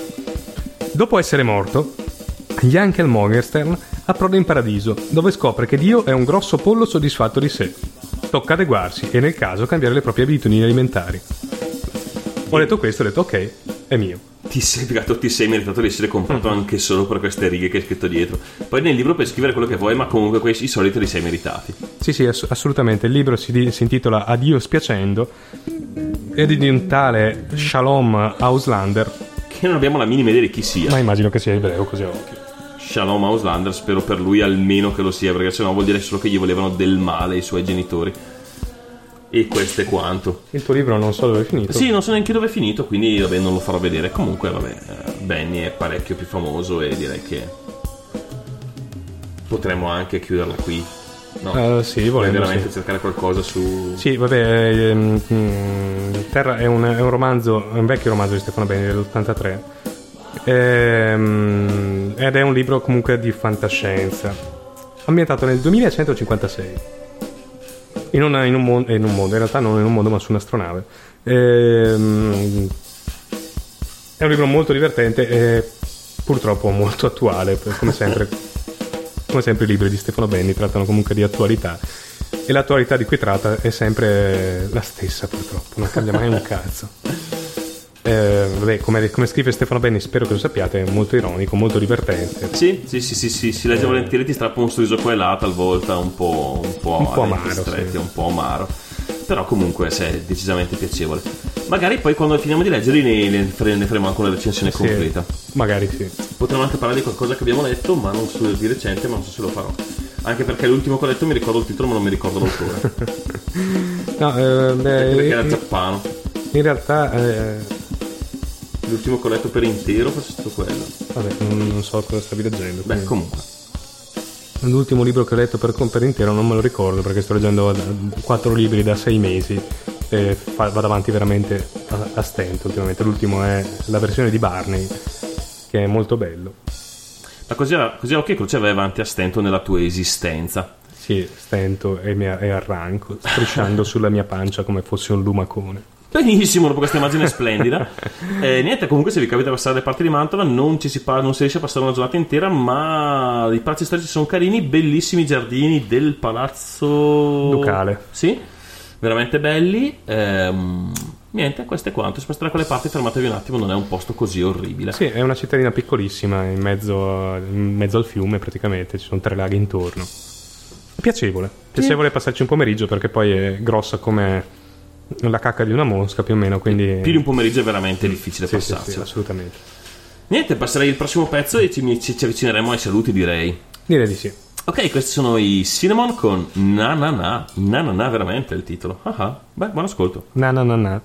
C: Dopo essere morto, Jankel Morgenstern approda in paradiso, dove scopre che Dio è un grosso pollo soddisfatto di sé. Tocca adeguarsi e nel caso cambiare le proprie abitudini alimentari. Ho letto questo e ho detto ok, è mio.
D: Ti sei, peccato, ti sei meritato di essere comprato anche solo per queste righe che hai scritto dietro. Poi nel libro puoi scrivere quello che vuoi, ma comunque quei, i soliti li sei meritati.
C: Sì, sì, ass- assolutamente. Il libro si, si intitola Addio spiacendo ed è di un tale Shalom Auslander,
D: Che non abbiamo la minima idea di chi sia.
C: ma immagino che sia ebreo così a occhio.
D: Shalom Auslander, spero per lui almeno che lo sia, perché sennò vuol dire solo che gli volevano del male i suoi genitori. E questo è quanto.
C: Il tuo libro non so dove è finito.
D: Sì, non so neanche dove è finito, quindi vabbè, non lo farò vedere. Comunque, vabbè, eh, Benny è parecchio più famoso e direi che potremmo anche chiuderla qui. No,
C: Eh, sì, volendo,
D: veramente
C: sì.
D: cercare qualcosa su...
C: Sì, vabbè, ehm, mm, Terra è un, è un romanzo, è un vecchio romanzo di Stefano Beni dell'83 ehm, ed è un libro comunque di fantascienza, ambientato nel 2156 in, una- in un, mon- in un mondo, in realtà non in un mondo ma su un'astronave. Ehm, è un libro molto divertente e purtroppo molto attuale, come sempre, come sempre i libri di Stefano Benni trattano comunque di attualità e l'attualità di cui tratta è sempre la stessa purtroppo, non cambia mai un cazzo. Eh, vabbè, come, come scrive Stefano Benni, spero che lo sappiate, è molto ironico, molto divertente.
D: Sì, sì, sì, sì, sì, si legge volentieri, ti strappa un sorriso qua e là, talvolta un po', un po',
C: Un po' amaro,
D: stretti,
C: sì.
D: un po' amaro. Però comunque sì, è decisamente piacevole. Magari poi quando finiamo di leggerli ne, ne fare- ne faremo anche una recensione
C: Sì,
D: completa.
C: magari sì.
D: Potremmo anche parlare di qualcosa che abbiamo letto, ma non su, di recente, ma non so se lo farò. Anche perché l'ultimo che ho letto mi ricordo il titolo, ma non mi ricordo l'autore. (laughs)
C: No, eh, beh,
D: perché era
C: in,
D: zappano.
C: in realtà, eh,
D: L'ultimo che ho letto per intero è stato quello.
C: vabbè, non, non so cosa stavi leggendo.
D: Beh,
C: quindi-
D: comunque.
C: L'ultimo libro che ho letto per, per intero non me lo ricordo perché sto leggendo da- quattro libri da sei mesi e vado avanti veramente a, a stento ultimamente. L'ultimo è la versione di Barney, che è molto bello.
D: Ma così, così ok, croce vai avanti a stento nella tua esistenza.
C: Sì, stento e, mi, e arranco, strisciando (laughs) sulla mia pancia come fosse un lumacone.
D: Benissimo, dopo questa immagine splendida. Eh, niente, comunque se vi capita di passare le parti di Mantova non, ci si, pa- non si riesce a passare una giornata intera, ma i palazzi storici sono carini, bellissimi giardini del palazzo...
C: Ducale.
D: Sì, veramente belli. Ehm, niente, questo è quanto. Se passate da quelle parti fermatevi un attimo, non è un posto così orribile.
C: Sì, è una cittadina piccolissima in mezzo, in mezzo al fiume praticamente, ci sono tre laghi intorno. È piacevole, piacevole passarci un pomeriggio perché poi è grossa come la cacca di una mosca più o meno, quindi...
D: Più di un pomeriggio è veramente difficile
C: Sì, sì, sì,
D: passarsela.
C: assolutamente.
D: Niente, passerei il prossimo pezzo e ci, ci- ci avvicineremo ai saluti, direi.
C: Direi di sì.
D: Ok, questi sono i Cinnamon con Na Na Na. Na Na Na, veramente è il titolo. Ah ah. Beh, buon ascolto.
C: Na na na na.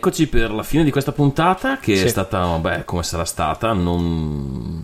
D: E rieccoci per la fine di questa puntata che
C: Sì.
D: è stata, vabbè, come sarà stata, non,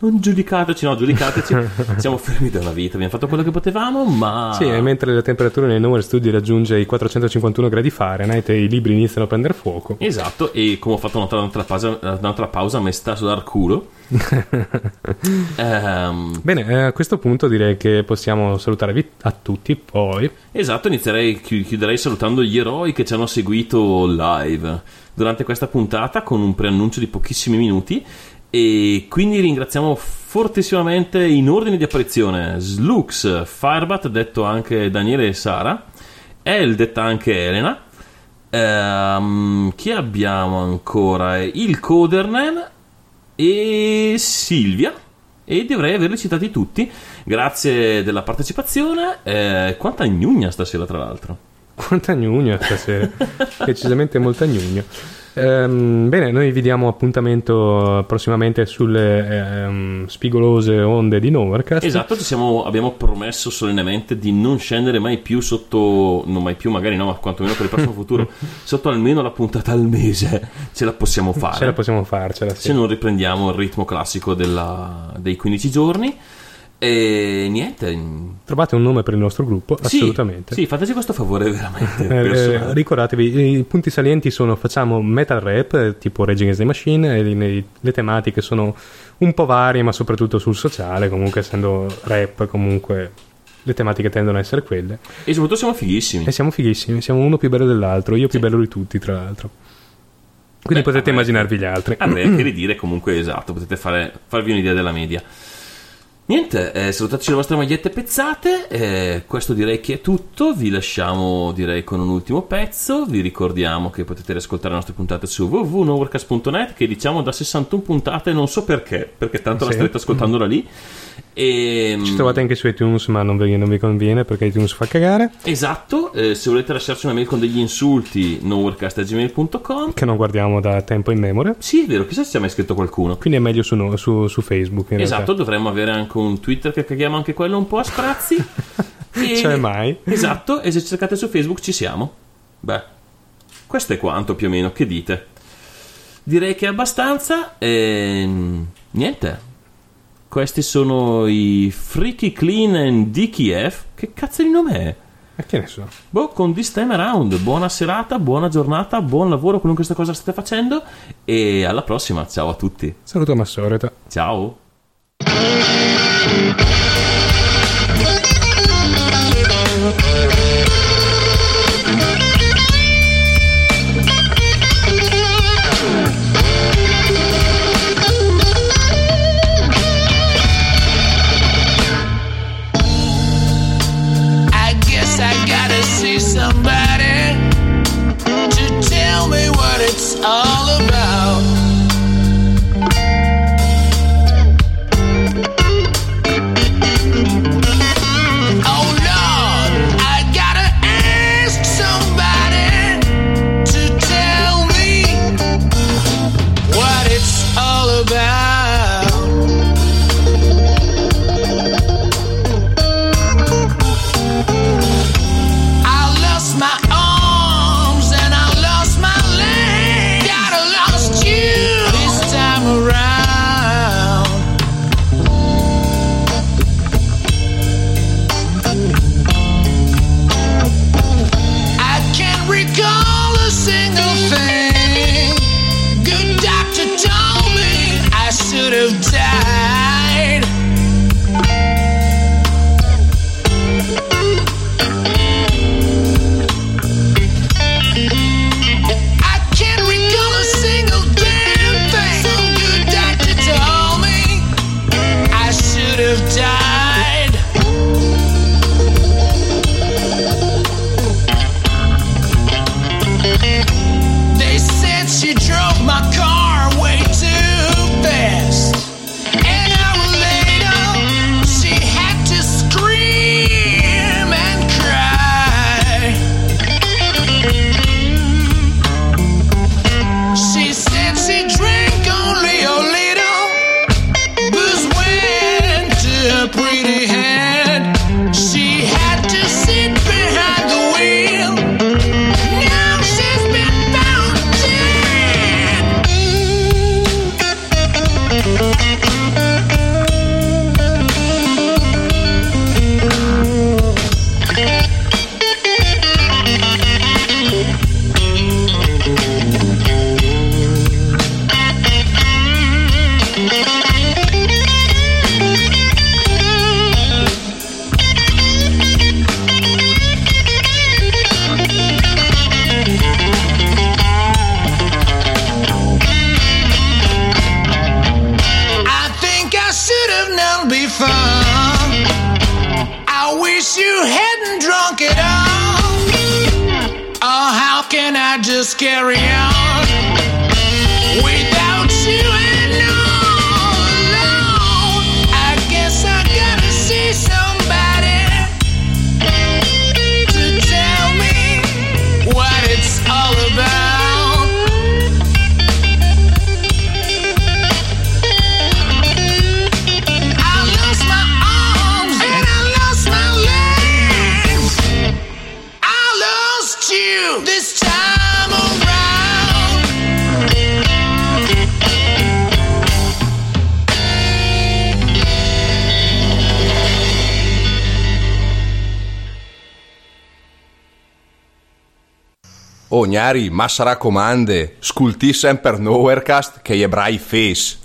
D: non giudicateci, no, giudicateci, (laughs) siamo fermi da una vita, abbiamo fatto quello che potevamo, ma...
C: Sì, e mentre la temperatura nei Nowhere Studio raggiunge i 451 gradi Fahrenheit i libri iniziano a prendere fuoco.
D: Esatto, e come ho fatto notare un'altra pausa, un'altra pausa mi sta sudar culo. (laughs) Ehm,
C: Bene, eh, a questo punto direi che possiamo salutare vi- a tutti, poi.
D: Esatto, inizierei, chi- chiuderei salutando gli eroi che ci hanno seguito live durante questa puntata con un preannuncio di pochissimi minuti. E quindi ringraziamo fortissimamente in ordine di apparizione Slux, Firebat, detto anche Daniele e Sara, El, detta anche Elena, ehm, chi abbiamo ancora? Il Codernen e Silvia e dovrei averli citati tutti. Grazie della partecipazione. Eh, quanta gnugna stasera tra l'altro.
C: Quanta gnugna stasera, (laughs) decisamente molta gnugna. Ehm, bene, noi vi diamo appuntamento prossimamente sulle ehm, spigolose onde di Nowherecast.
D: esatto ci siamo- abbiamo promesso solennemente di non scendere mai più sotto non mai più magari no ma quantomeno per il prossimo (laughs) futuro sotto almeno la puntata al mese ce la possiamo fare
C: Ce la possiamo farcela, sì.
D: se non riprendiamo il ritmo classico della- dei 15 giorni e niente
C: Trovate un nome per il nostro gruppo?
D: Sì,
C: Assolutamente.
D: sì fateci questo favore (laughs) veramente
C: Eh, ricordatevi, i punti salienti sono facciamo metal rap, tipo Rage Against the Machine, le, le tematiche sono un po' varie, ma soprattutto sul sociale, comunque essendo rap, comunque le tematiche tendono a essere quelle.
D: e soprattutto siamo fighissimi
C: E siamo fighissimi, siamo uno più bello dell'altro, io più bello di tutti, tra l'altro. Quindi
D: Beh,
C: potete immaginarvi gli altri.
D: Avrei che ridire comunque esatto, potete fare, farvi un'idea della media. Niente, eh, salutateci le vostre magliette pezzate, eh, questo direi che è tutto, vi lasciamo direi con un ultimo pezzo, vi ricordiamo che potete ascoltare le nostre puntate su www.noworkcast.net che diciamo da 61 puntate, non so perché, perché tanto la
C: Sì.
D: starete ascoltandola lì. E,
C: Ci trovate anche su iTunes, ma non vi, non vi conviene perché iTunes fa cagare,
D: Esatto, eh, se volete lasciarci una mail con degli insulti, noworkcast.gmail.com
C: che non guardiamo da tempo in memoria.
D: Sì, è vero, chissà se ci ha mai scritto qualcuno.
C: Quindi è meglio su, no- su- su Facebook.
D: Esatto,
C: realtà.
D: dovremmo avere anche un Twitter che caghiamo anche quello un po' a sprazzi. (laughs) E-
C: Cioè, mai.
D: Esatto, e se cercate su Facebook ci siamo. Beh, questo è quanto più o meno, che dite? Direi che è abbastanza. E... Niente. Questi sono i Freaky Clean and Dicky F. Che cazzo di nome è?
C: Ma che ne so.
D: Boh, con This Time Around. Buona serata, buona giornata, buon lavoro, qualunque cosa state facendo. E alla prossima. Ciao a tutti.
C: Saluto Massoreta.
D: Ciao.
G: I
H: cari, ma comande, sculti sempre Nowherecast che gli ebrai face.